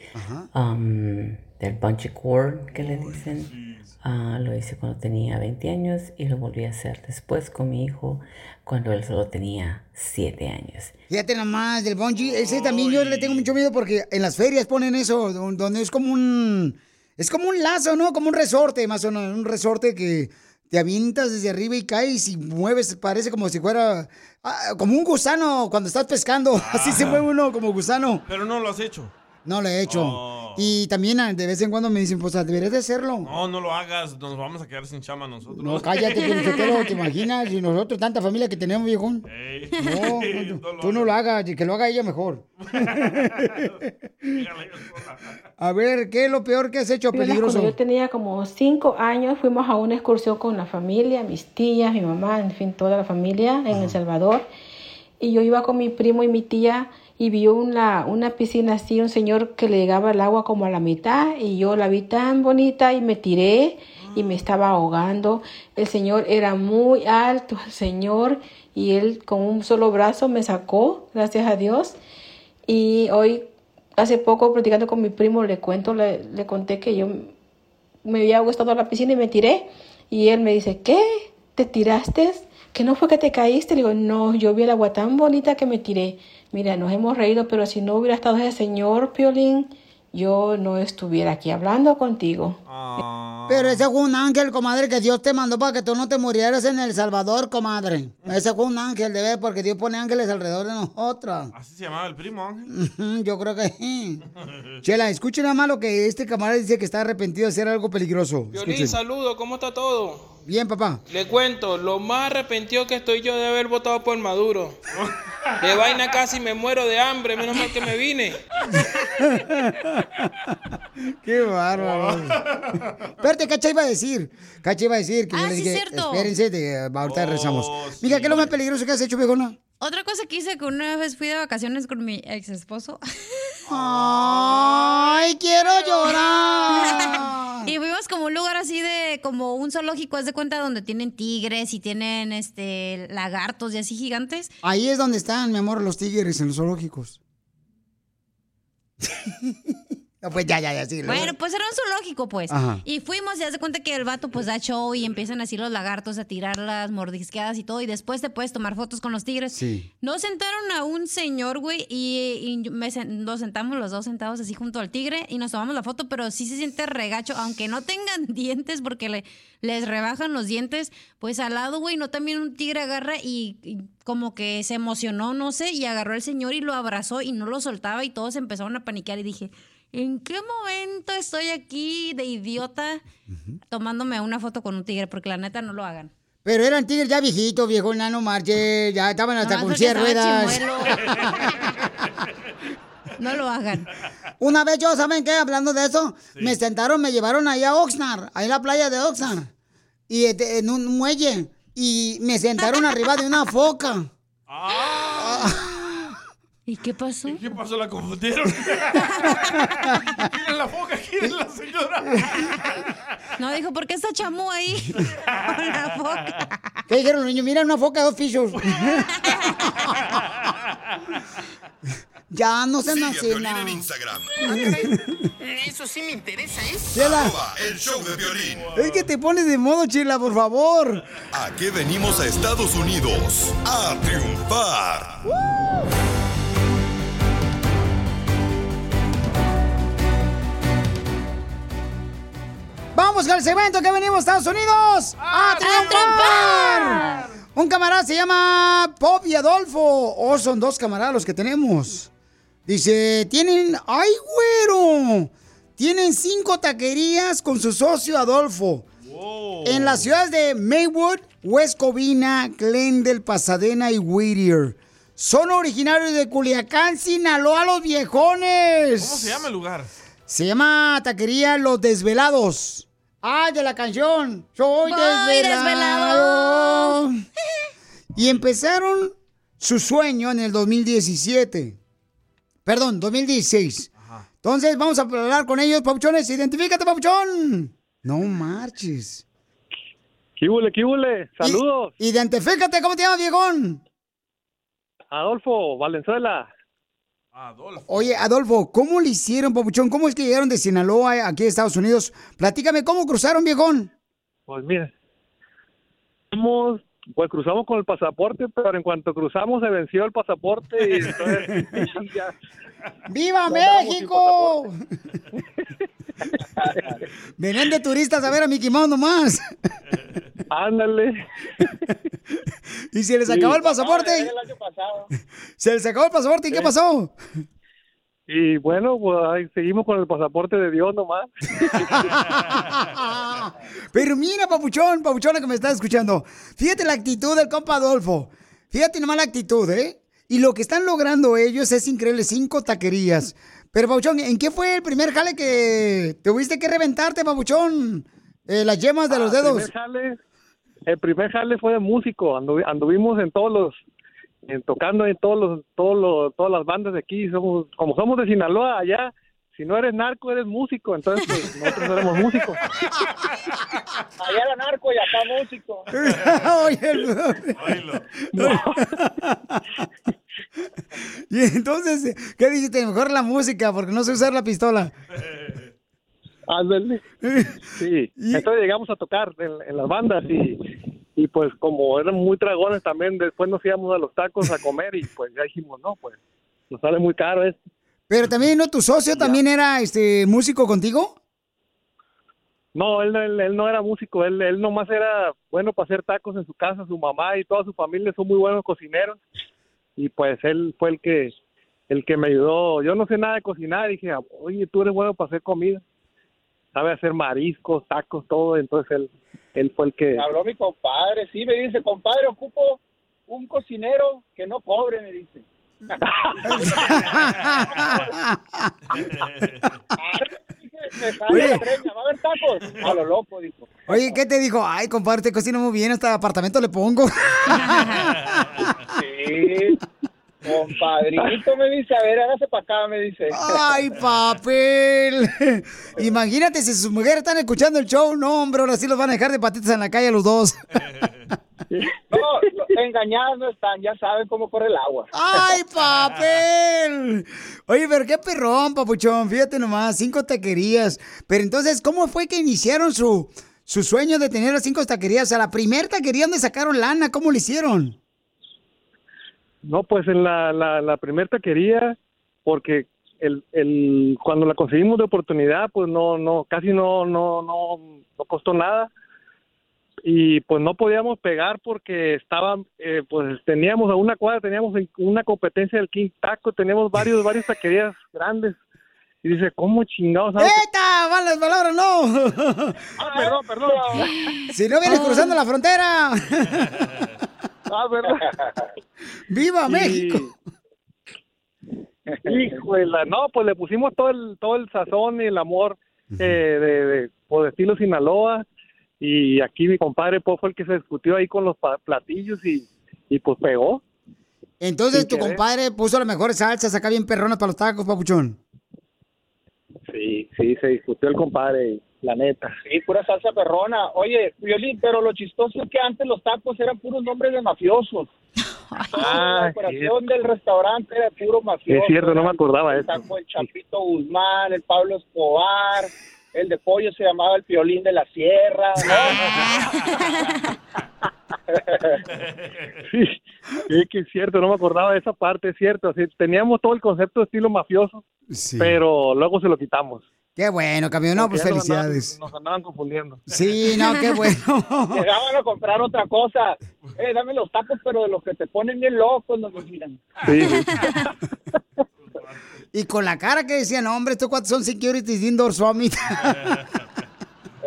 Um, del bungee cord que le dicen. Ah, lo hice cuando tenía 20 años y lo volví a hacer después con mi hijo cuando él solo tenía 7 años. Fíjate nomás, del bungee, ese también yo le tengo mucho miedo porque en las ferias ponen eso, don- donde es como un... Es como un lazo, ¿no? Como un resorte, más o menos, un resorte que te avientas desde arriba y caes y mueves, parece como si fuera... ah, como un gusano cuando estás pescando, así se mueve uno como gusano. Pero no lo has hecho. No lo he hecho. Y también ah, de vez en cuando me dicen, pues deberías de hacerlo. No, no lo hagas. Nos vamos a quedar sin chama nosotros. No, cállate, Piolichotelo, ¿te imaginas? Y nosotros, tanta familia que tenemos, viejón. Ey. No, no, no, tú no lo hagas, y que lo haga ella mejor. A ver, ¿qué es lo peor que has hecho peligroso? Cuando yo tenía como 5 años, fuimos a una excursión con la familia, mis tías, mi mamá, en fin, toda la familia en El Salvador. Y yo iba con mi primo y mi tía y vi una, una piscina así, un señor que le llegaba el agua como a la mitad y yo la vi tan bonita y me tiré y me estaba ahogando. El señor era muy alto, el señor, y él con un solo brazo me sacó, gracias a Dios. Y hoy, hace poco, platicando con mi primo, le cuento, le, le conté que yo me había gustado la piscina y me tiré. Y él me dice, ¿qué? ¿Te tiraste? ¿Que no fue que te caíste? Le digo, no, yo vi el agua tan bonita que me tiré. Mira, nos hemos reído, pero si no hubiera estado ese señor Piolín, yo no estuviera aquí hablando contigo. Pero ese fue un ángel, comadre, que Dios te mandó para que tú no te murieras en El Salvador, comadre. Ese fue un ángel, de ver, porque Dios pone ángeles alrededor de nosotros. Así se llamaba el primo Ángel. Yo creo que sí. Chela, escuchen nada más lo que este camarada dice que está arrepentido de hacer algo peligroso. Violín, saludo, ¿cómo está todo? Bien, papá. Le cuento, lo más arrepentido que estoy yo de haber votado por Maduro. De vaina casi me muero de hambre, menos mal que me vine. Qué bárbaro. Espérate, Cacha iba a decir. Cacha iba a decir que yo Ah, le sí, cierto. espérense, de, ahorita rezamos. Oh, Mira, ¿qué es lo más peligroso que has hecho, viejona? Otra cosa que hice que una vez fui de vacaciones con mi ex esposo. ¡Ay, quiero llorar! y fuimos como un lugar así de, como un zoológico, haz de cuenta, donde tienen tigres y tienen este lagartos y así gigantes. Ahí es donde están, mi amor, los tigres en los zoológicos. No, pues ya, ya, ya, sí. Bueno, pues era un zoológico, pues. Ajá. Y fuimos y haz de cuenta que el vato pues da show y empiezan así los lagartos a tirar las mordisqueadas y todo. Y después te puedes tomar fotos con los tigres. Sí. Nos sentaron a un señor, güey, y, y me sen- nos sentamos los dos sentados así junto al tigre y nos tomamos la foto, pero sí se siente regacho, aunque no tengan dientes porque le, les rebajan los dientes, pues al lado, güey, no también un tigre agarra y, y como que se emocionó, no sé, y agarró al señor y lo abrazó y no lo soltaba y todos empezaron a paniquear y dije, ¿en qué momento estoy aquí de idiota tomándome una foto con un tigre? Porque la neta no lo hagan. Pero eran tigres ya viejitos, viejo enano marche, ya estaban hasta con silla ruedas. No lo hagan. Una vez yo, ¿saben qué? Hablando de eso, me sentaron, me llevaron ahí a Oxnard, ahí en la playa de Oxnard, y este, en un muelle, y me sentaron arriba de una foca. ¿Y qué pasó? ¿Qué pasó? ¿La confundieron? ¿Quién la foca? ¿Quién es la señora? No, dijo, ¿por qué está chamú ahí? Con la foca. ¿Qué dijeron los niños? Mira, una foca, dos pisos. ya, no sean Sigue a así, no. en Instagram. Eso sí me interesa, ¿eh? Chela. Arroba el show de violín. Es que te pones de modo, Chela, por favor. Aquí venimos a Estados Unidos a triunfar. Vamos al segmento que venimos a Estados Unidos a, triunfar. Un camarada se llama Pop y Adolfo. Oh, son dos camaradas los que tenemos. Dice, tienen, ay, güero. Tienen cinco taquerías con su socio Adolfo. En las ciudades de Maywood, West Covina, Glendale, Pasadena y Whittier. Son originarios de Culiacán, Sinaloa, los viejones. ¿Cómo se llama el lugar? Se llama Taquería Los Desvelados. Ah, de la canción. Soy Voy desvelado. y empezaron su sueño en el 2017. Perdón, 2016. Entonces vamos a hablar con ellos, Pauchones. Identifícate, Pauchón. No marches. ¿Qué hule, qué hule? Saludos. I- Identifícate, ¿cómo te llamas, viejón? Adolfo Valenzuela. Oye, Adolfo, ¿cómo le hicieron, Papuchón? ¿Cómo es que llegaron de Sinaloa aquí a Estados Unidos? Platícame, ¿cómo cruzaron, viejón? Pues cruzamos, pues cruzamos con el pasaporte, pero en cuanto cruzamos se venció el pasaporte y entonces ya- ¡Viva México! Venían de turistas a ver a Mickey Mouse nomás. Ándale. Y se les Sí. acabó el pasaporte. El año pasado. Se les acabó el pasaporte. ¿Y qué pasó? Y bueno, pues ahí seguimos con el pasaporte de Dios nomás. Pero mira, papuchón, papuchona que me está escuchando. Fíjate la actitud del compa Adolfo. Fíjate nomás la actitud, ¿eh? Y lo que están logrando ellos es increíble. Cinco taquerías. Pero, papuchón, ¿en qué fue el primer jale que tuviste que reventarte, papuchón? Eh, las yemas de los Ah, el dedos. primer jale- el primer jale fue de músico. Anduvi- anduvimos en todos los, en- tocando en todos los, todos los, todas las bandas de aquí. Somos, como somos de Sinaloa, allá, si no eres narco, eres músico. Entonces, pues, nosotros éramos músicos. Allá era narco y acá músico. y entonces, ¿qué dijiste? Mejor la música, porque no sé usar la pistola. Ándale. Sí. Entonces llegamos a tocar en, en las bandas y, y pues como eran muy dragones también, después nos íbamos a los tacos a comer y pues ya dijimos, no, pues nos sale muy caro esto. Pero también, ¿no? ¿Tu socio también era este músico contigo? No, él, él, él no era músico, él, él nomás era bueno para hacer tacos en su casa, su mamá y toda su familia son muy buenos cocineros y pues él fue el que el que me ayudó. Yo no sé nada de cocinar, dije, oye, tú eres bueno para hacer comida, sabe hacer mariscos, tacos, todo, entonces él, él fue el que... Me habló mi compadre, sí, me dice, compadre, ocupo un cocinero que no cobre, me dice. Oye. la treña, ¿va a haber tacos? A lo loco, dijo. Oye, ¿qué te dijo? Ay, compadre, te cocina muy bien, hasta apartamento le pongo. Compadrito me dice, a ver, hágase para acá, me dice. Ay, papel. Imagínate si sus mujeres están escuchando el show. No, hombre, ahora sí los van a dejar de patitas en la calle a los dos. No, engañadas no están, ya saben cómo corre el agua. ¡Ay, papel! Oye, pero qué perrón, papuchón. Fíjate nomás, cinco taquerías. Pero entonces, ¿cómo fue que iniciaron su, su sueño de tener las cinco taquerías? O sea, la primer taquería donde sacaron lana, ¿cómo lo hicieron? No, pues en la, la, la primer taquería, porque el, el, cuando la conseguimos de oportunidad, pues no, no, casi no, no, no, no costó nada. Y pues no podíamos pegar porque estaban, eh, pues teníamos a una cuadra, teníamos una competencia del King Taco, teníamos varios, varias taquerías grandes. Y dice, ¿cómo chingados? ¡Eta! ¡Malas palabras, no! Ah, perdón, perdón. Si no vienes cruzando la frontera. Ah, verdad. ¡Viva México! Híjole, no, pues le pusimos todo el, todo el sazón y el amor eh, de, de, pues, de estilo Sinaloa. Y aquí mi compadre pues, fue el que se discutió ahí con los platillos y, y pues pegó. Entonces, tu querer. compadre puso las mejores salsas acá bien perronas para los tacos, papuchón. Sí, sí, se discutió el compadre, la neta. Sí, pura salsa perrona. Oye, Violín, pero lo chistoso es que antes los tacos eran puros nombres de mafiosos. Ah, la operación del restaurante era puro mafioso. Es cierto, no me acordaba de El eso. taco del Chapito Guzmán, el Pablo Escobar, el de pollo se llamaba el Piolín de la Sierra. Sí, sí, que es cierto, no me acordaba de esa parte, es cierto. Así, teníamos todo el concepto de estilo mafioso, pero luego se lo quitamos. Qué bueno, campeón. No, pues ya nos andaban- felicidades. Nos andaban confundiendo. Sí, no, qué bueno. Llegaban a comprar otra cosa. Eh, dame los tacos, pero de los que te ponen bien locos, nos miran. Y con la cara que decían, hombre, estos cuatro son securities de Indoor Summit.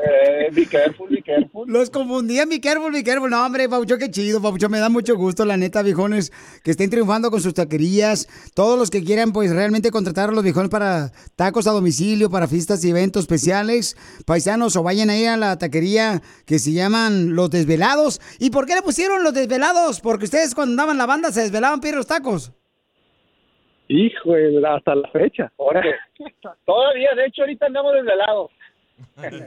Eh, be careful, be careful. Los confundía, mi careful, mi careful. No, hombre, Papucho, qué chido, Papucho. Me da mucho gusto, la neta, viejones, que estén triunfando con sus taquerías. Todos los que quieran, pues, realmente contratar a los viejones para tacos a domicilio, para fiestas y eventos especiales, paisanos, o vayan ahí a la taquería que se llaman Los Desvelados. ¿Y por qué le pusieron Los Desvelados? Porque ustedes cuando andaban la banda se desvelaban a los tacos. Hijo, hasta la fecha. Ahora, todavía, de hecho, ahorita andamos desvelados.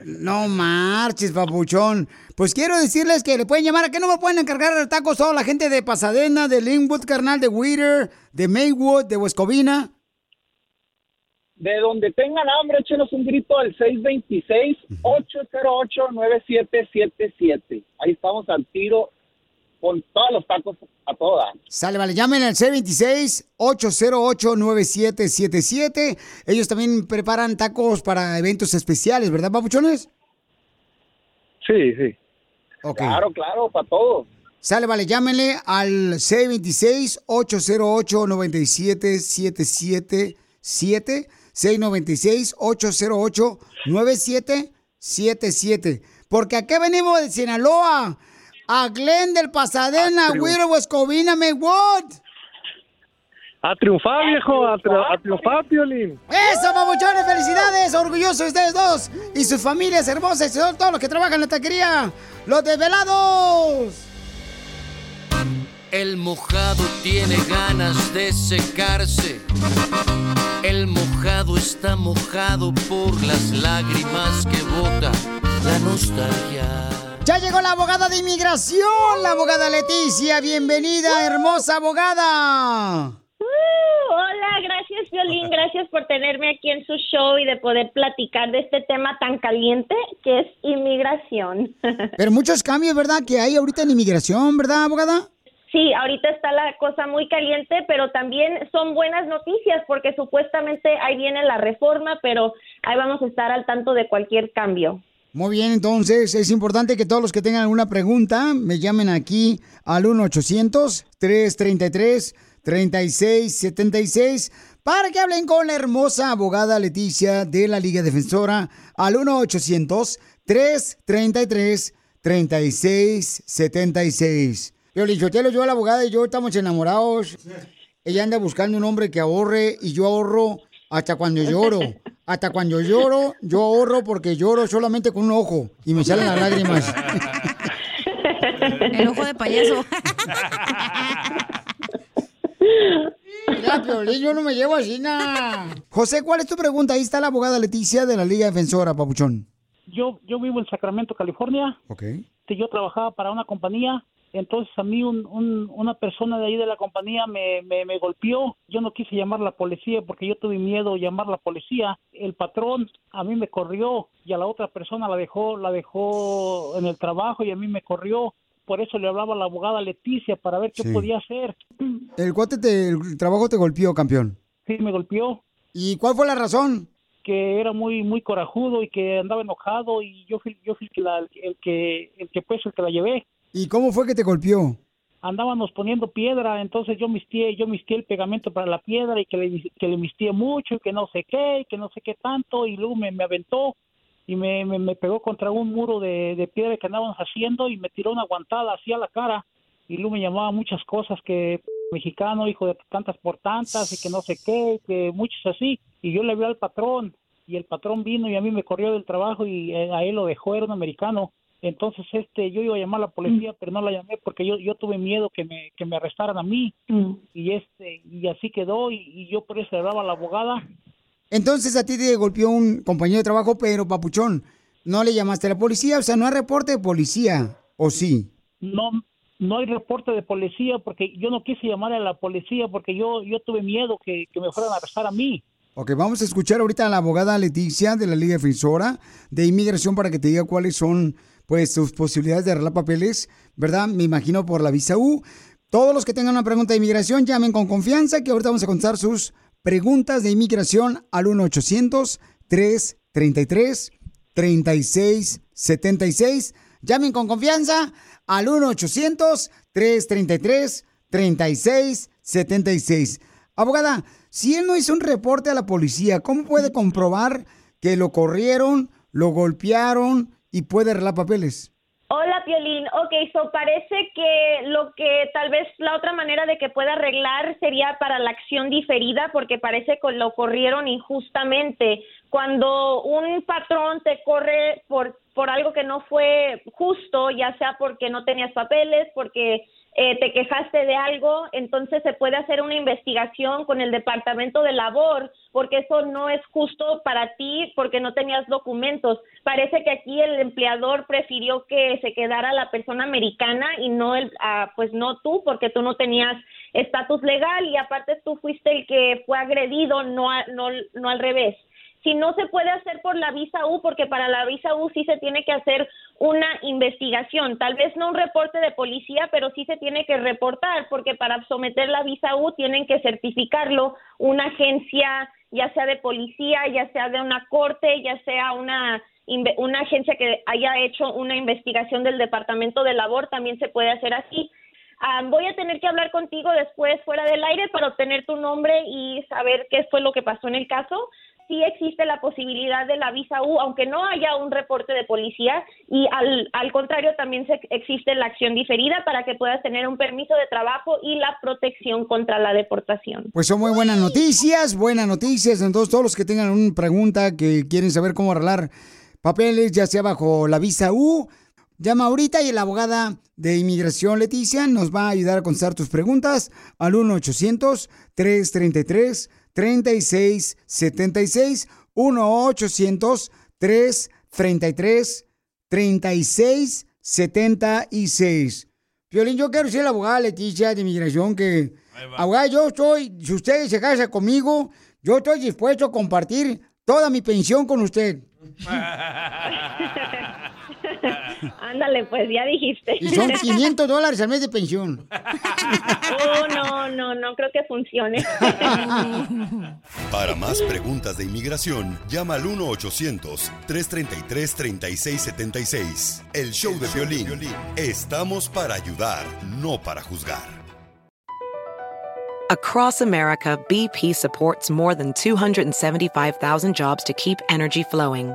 No marches, papuchón. Pues quiero decirles que le pueden llamar. ¿A qué no me pueden encargar tacos toda la gente de Pasadena, de Linwood, carnal, de Whitter, de Maywood, de Huescovina? De donde tengan hambre, échenos un grito al 626-808-9777. Ahí estamos al tiro con todos los tacos a toda. Sale, vale, llamen al C26-808-9777. Ellos también preparan tacos para eventos especiales, ¿verdad, papuchones? Sí, sí. Claro, claro, para todos. Sale, vale, llámenle al C26-808-9777. 696-808-9777. Porque aquí venimos de Sinaloa. A Glen del Pasadena, Güiro, Huescovina, Maywood. A triunfar, viejo, a, tri- a triunfar, Piolín. ¡Eso, papuchones! ¡Felicidades! Orgullosos de ustedes dos y sus familias hermosas y todos los que trabajan en la taquería. ¡Los desvelados! El mojado tiene ganas de secarse. El mojado está mojado por las lágrimas que bota la nostalgia. Ya llegó la abogada de inmigración, la abogada Leticia. Bienvenida, hermosa abogada. Uh, hola, gracias Violín, gracias por tenerme aquí en su show y de poder platicar de este tema tan caliente que es inmigración. Pero muchos cambios, ¿verdad? Que hay ahorita en inmigración, ¿verdad, abogada? sí, ahorita está la cosa muy caliente, pero también son buenas noticias porque supuestamente ahí viene la reforma, pero ahí vamos a estar al tanto de cualquier cambio. Muy bien, entonces es importante que todos los que tengan alguna pregunta me llamen aquí al 1-800-333-3676 para que hablen con la hermosa abogada Leticia de la Liga Defensora al 1-800-333-3676. Yo le yo la abogada y yo estamos enamorados. Ella anda buscando un hombre que ahorre y yo ahorro hasta cuando lloro. Hasta cuando lloro, yo ahorro porque lloro solamente con un ojo y me salen las lágrimas. El ojo de payaso. Ya, Piolín, yo no me llevo así, nada. José, ¿cuál es tu pregunta? Ahí está la abogada Leticia de la Liga Defensora, Papuchón. Yo, yo vivo en Sacramento, California. Ok. Este, Yo trabajaba para una compañía. Entonces a mí un- un- una persona de ahí de la compañía me, me, me golpeó. Yo no quise llamar a la policía porque yo tuve miedo de llamar a la policía. El patrón a mí me corrió y a la otra persona la dejó, la dejó en el trabajo y a mí me corrió. Por eso le hablaba a la abogada Leticia para ver qué Sí. podía hacer. El cuate, te, el trabajo te golpeó, campeón. Sí, me golpeó. ¿Y cuál fue la razón? que era muy muy corajudo y que andaba enojado y yo fui yo fui el que la, el que el que pues el que la llevé ¿Y cómo fue que te golpeó? andábamos poniendo piedra entonces yo mistié yo mistié el pegamento para la piedra y que le que le mistié mucho y que no sé qué y que no sé qué tanto y luego me, aventó y me, pegó contra un muro de, piedra que andábamos haciendo y me tiró una guantada así a la cara y luego me llamaba muchas cosas que mexicano, hijo de tantas por tantas y que no sé qué, que muchos así. Y yo le hablé al patrón y el patrón vino y a mí me corrió del trabajo y eh, a él lo dejó, era un americano. Entonces este yo iba a llamar a la policía, pero no la llamé porque yo yo tuve miedo que me que me arrestaran a mí. Y este y así quedó y, y yo por eso le hablaba a la abogada Entonces a ti te golpeó un compañero de trabajo, pero Papuchón, no le llamaste a la policía, o sea, no hay reporte de policía, ¿o sí? no no hay reporte de policía porque yo no quise llamar a la policía porque yo yo tuve miedo que, que me fueran a arrestar a mí. Ok, vamos a escuchar ahorita a la abogada Leticia de la Liga Defensora de Inmigración para que te diga cuáles son, pues, tus posibilidades de arreglar papeles, ¿verdad? Me imagino por la visa U. Todos los que tengan una pregunta de inmigración, llamen con confianza, que ahorita vamos a contestar sus preguntas de inmigración al 1-800-333-3676. Llamen con confianza al 1-800-333-3676. Abogada, si él no hizo un reporte a la policía, ¿cómo puede comprobar que lo corrieron, lo golpearon y puede arreglar papeles? Hola, Piolín. Ok, so parece que lo que tal vez la otra manera de que pueda arreglar sería para la acción diferida, porque parece que lo corrieron injustamente. Cuando un patrón te corre por, por algo que no fue justo, ya sea porque no tenías papeles, porque eh, te quejaste de algo, entonces se puede hacer una investigación con el Departamento de Labor, porque eso no es justo para ti porque no tenías documentos. Parece que aquí el empleador prefirió que se quedara la persona americana y no el, ah, pues no tú, porque tú no tenías estatus legal y aparte tú fuiste el que fue agredido, no, no, no al revés si no se puede hacer por la visa U, porque para la visa U sí se tiene que hacer una investigación, tal vez no un reporte de policía, pero sí se tiene que reportar, porque para someter la visa U tienen que certificarlo una agencia, ya sea de policía, ya sea de una corte, ya sea una una agencia que haya hecho una investigación del Departamento de Labor, también se puede hacer así. Ah, voy a tener que hablar contigo después fuera del aire para obtener tu nombre y saber qué fue lo que pasó en el caso. Sí existe la posibilidad de la visa U, aunque no haya un reporte de policía, y al, al contrario también se, existe la acción diferida para que puedas tener un permiso de trabajo y la protección contra la deportación. Pues son muy buenas noticias, buenas noticias. Entonces, todos los que tengan una pregunta que quieren saber cómo arreglar papeles, ya sea bajo la visa U, llama ahorita y la abogada de inmigración Leticia nos va a ayudar a contestar tus preguntas al 1-800-333-3676. 1-800-333-3676. Piolín, yo quiero ser la abogada Leticia de inmigración que... Abogada, yo estoy, si usted se casa conmigo, yo estoy dispuesto a compartir toda mi pensión con usted. Ándale, pues ya dijiste. Y son 500 dólares al mes de pensión. Oh, no, no, no creo que funcione. Para más preguntas de inmigración, llama al 1-800-333-3676. El show de violín. Estamos para ayudar, no para juzgar. Across America, BP supports more than 275,000 jobs to keep energy flowing.